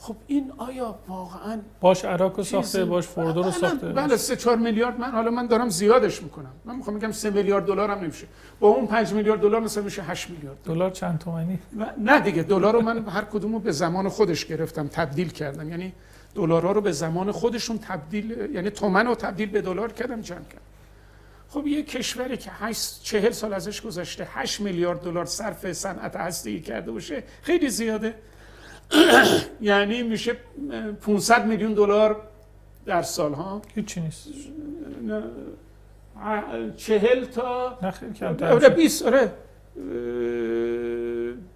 خب این آیا واقعا باش عراق ساخته باش فوردو رو ساخته. بله سه چهار میلیارد من حالا من دارم زیادش می‌کنم. من می‌خوام بگم سه میلیارد دلار هم نمیشه. با اون 5 میلیارد دلار مثلا میشه 8 میلیارد دلار. چند تومانی؟ نه دیگه دلار رو من هر کدومو به زمان خودش گرفتم تبدیل کردم. یعنی دلارها رو به زمان خودشون تبدیل یعنی تومن رو تبدیل به دلار کردم جمع کردم. خب یه کشوری که 8 40 سال ازش گذشته 8 میلیارد دلار صرف صنعت هستی کرده باشه خیلی زیاده. یعنی میشه 500 میلیون دلار در سال ها هیچی نیست. چهل تا نه کمتر آره 20 آره.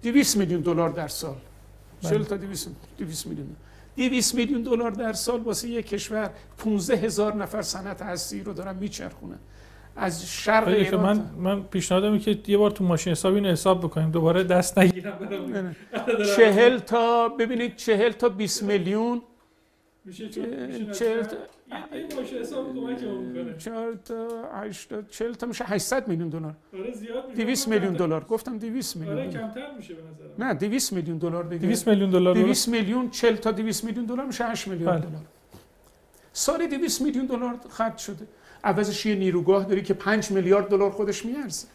200 میلیون دلار در سال. 40 تا 200 200 میلیون. 200 میلیون دلار در سال واسه یک کشور 15 هزار نفر صنعت هستی رو دارن میچرخونن. از شرق ایران من من پیشنهادم که یه بار تو ماشین حساب اینو حساب بکنیم. دوباره دست نگیرم چهل تا ببینید چهل تا 20 میلیون. چهل تا چهل تا 80 چهل تا میشه 800 میلیون دلار. آره زیاد میشه. 200 میلیون دلار. گفتم 200 آره میلیون دلار. کمتر میشه به نه 200 میلیون دلار دیگه. 200 میلیون دلار 200 میلیون 40 تا 200 میلیون دلار میشه 8 میلیون بله. دلار. سال 200 میلیون دلار خرج شده. عوضش یه نیروگاه داری که 5 میلیارد دلار خودش میارزه.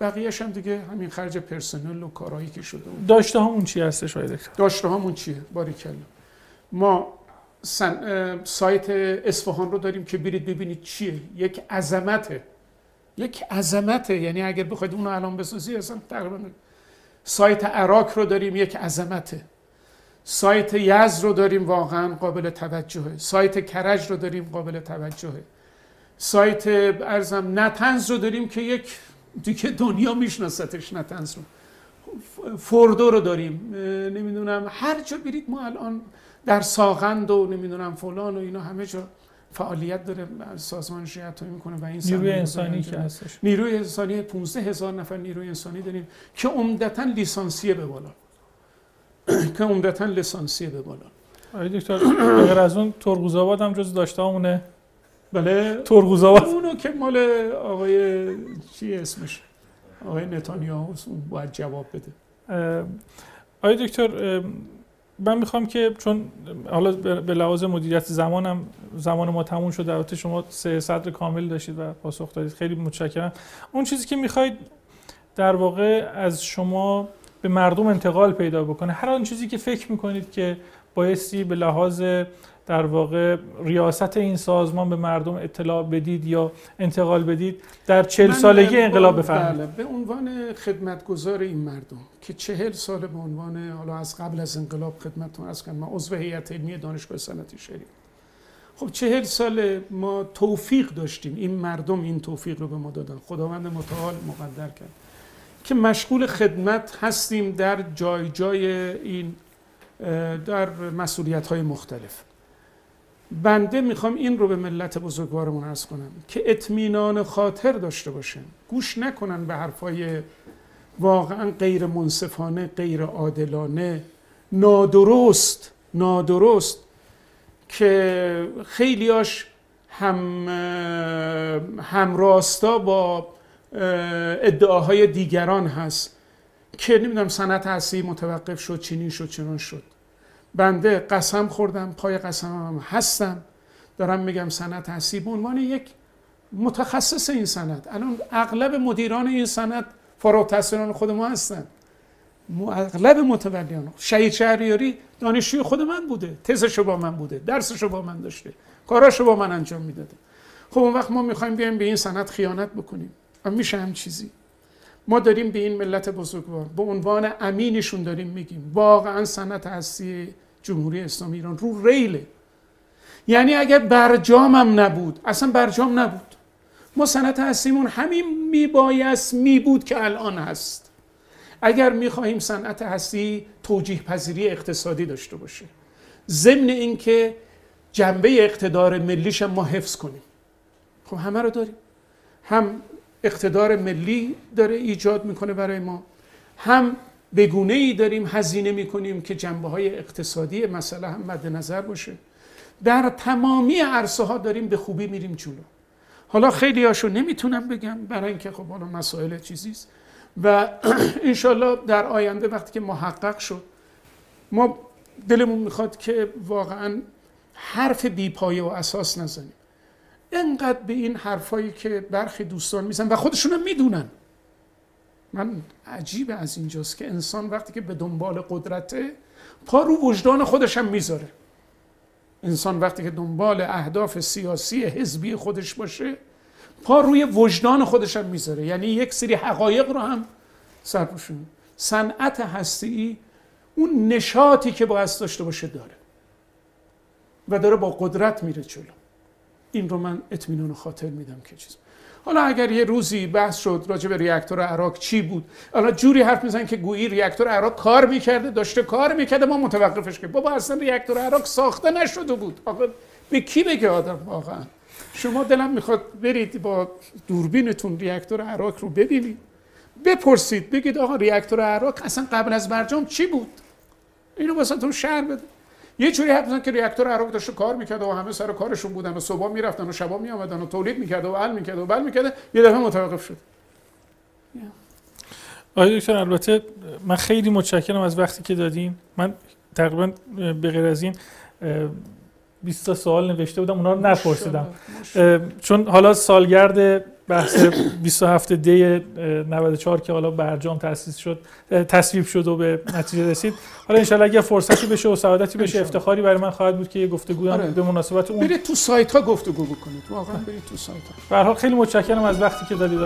بقیه‌اش هم دیگه همین خرج پرسنل و کارهایی که شده بود. داشته همون چی هستش آقای دکتر؟ داشته هامون چیه؟ باریکلا. ما سن... سایت اصفهان رو داریم که برید ببینید چیه. یک عظمته. یک عظمته. یعنی اگر بخواید اون رو الان بسازی اصلا تقریبا سایت عراق رو داریم یک عظمته. سایت یزد رو داریم واقعا قابل توجهه. سایت کرج رو داریم قابل توجهه. سایت ارزم نتنز رو داریم که یک دیگه دنیا میشناستش نتنز رو. فوردو رو داریم. نمی‌دونم. هر جا برید ما الان در ساغند و نمی‌دونم فلان و اینا همه جا فعالیت داره. سازمان شیعت می‌کنه و این نیروی انسانی که هستش. نیروی انسانی 15 هزار نفر نیروی انسانی داریم که عمدتا لیسانسیه به بالا. که عمدتا لیسانسیه به بالا. آقای دکتر غیر از اون ترقوزآباد هم جز داشته همونه بله. ترقوزآباد اونو که مال آقای چی اسمش؟ آقای نتانیاهو باید جواب بده. آقای دکتر من می‌خوام که چون حالا به لحاظ مدیریت زمانم زمان ما تموم شد البته شما سه صدر کامل داشتید و پاسخ دادید. خیلی متشکرم. اون چیزی که می‌خواید در واقع از شما به مردم انتقال پیدا بکنه هر آن چیزی که فکر می‌کنید که بایستی به لحاظ در واقع ریاست این سازمان به مردم اطلاع بدید یا انتقال بدید در چل سالگی انقلاب بفرمایید. بله به عنوان خدمتگزار این مردم که چهل سال به عنوان حالا از قبل از انقلاب خدمتتون از کنم من عضو هیئت علمی دانشگاه صنعتی شریف خب چهل سال ما توفیق داشتیم. این مردم این توفیق رو به ما دادن. خداوند متعال مقدر کرد. که مشغول خدمت هستیم در جای جای این در مسئولیت های مختلف. بنده می‌خوام این رو به ملت بزرگوارمون ارز کنم که اطمینان خاطر داشته باشن. گوش نکنن به حرفای واقعا غیر منصفانه غیر عادلانه. نادرست نادرست که خیلیاش هم همراستا با ادعاهای دیگران هست که نمی‌دونم صنعت هستی متوقف شد چینی شد چنان شد. بنده قسم خوردم پای قسمم هستم. دارم میگم صنعت هستی. به عنوان یک متخصص این صنعت الان اغلب مدیران این صنعت فارغ التحصیلان خود ما هستن. اغلب متولیان. شهید شهریاری دانشجوی خود من بوده تزشو با من بوده درسشو با من داشته کاراشو با من انجام می‌داده. خب اون وقت ما می‌خوایم بیایم به این صنعت خیانت بکنیم. و میشه هم چیزی. ما داریم به این ملت بزرگوار به عنوان امینشون داریم میگیم. واقعا صنعت هستی جمهوری اسلامی ایران رو ریله. یعنی اگر برجامم نبود اصلا برجام نبود. ما صنعت هستیمون همین میبایست میبود که الان هست. اگر می‌خواهیم صنعت هستی توجیه پذیری اقتصادی داشته باشه. ضمن اینکه جنبه اقتدار ملیش ما حفظ کنیم. خب همه رو داریم. هم اقتدار ملی داره ایجاد می‌کنه برای ما. هم بگونه ای داریم هزینه می‌کنیم که جنبه های اقتصادی مسئله هم مد نظر باشه. در تمامی عرصه ها داریم به خوبی میریم جلو. حالا خیلی هاشو نمی‌تونم بگم برای اینکه خب حالا مسائل چیزیست و انشالله در آینده وقتی که محقق شد ما دلمون می‌خواد که واقعا حرف بیپایه و اساس نزنیم. انقدر به این حرفایی که برخی دوستان میزن و خودشون هم می‌دونن. من عجیب از اینجاست که انسان وقتی که به دنبال قدرته پا رو وجدان خودش هم می‌ذاره. انسان وقتی که دنبال اهداف سیاسی حزبی خودش باشه پا روی وجدان خودش هم می‌ذاره. یعنی یک سری حقایق رو هم سرپوشون صنعت هستی اون نشاطی که باید داشته باشه داره و داره با قدرت میره جلو. این رو من اطمینان خاطر میدم که چیز. حالا اگر یه روزی بحث شد راجع به ریاکتور عراق چی بود؟ حالا جوری حرف می‌زنن که گویی ریاکتور عراق کار می‌کرده داشته کار می‌کرده ما متوقفش که بابا اصلا ریاکتور عراق ساخته نشده بود. آقا به کی بگه آدم واقعا؟ شما دلم می‌خواد برید با دوربینتون ریاکتور عراق رو ببینید. بپرسید بگید آقا ریاکتور عراق اصلا قبل از برجام چی بود؟ اینو واسهتون شهر بده. یه جوری حد که ریاکتور عراق داشته کار می‌کرد و همه سر کارشون بودن و صبح می‌رفتن و شبا میآمدن و تولید می‌کرد و حل می‌کرد و بل می‌کرد. یه دفعه متوقف شد. آقای دکتر البته من خیلی متشکرم از وقتی که دادین. من تقریبا به غیر از این 20 تا سوال نوشته بودم اونا رو نپرسیدم. چون حالا سالگرد بحث 27 دی 94 که حالا برجام تاسیس شد تصویب شد و به نتیجه رسید. حالا ان اگه فرصتی بشه و سعادتی بشه افتخاری برای من خواهد بود که یه گفتگو آره. به مناسبت اون برید تو سایت ها گفتگو بکنید. واقعا برید تو سایت ها به هر حال خیلی متشکرم از وقتی که دادید.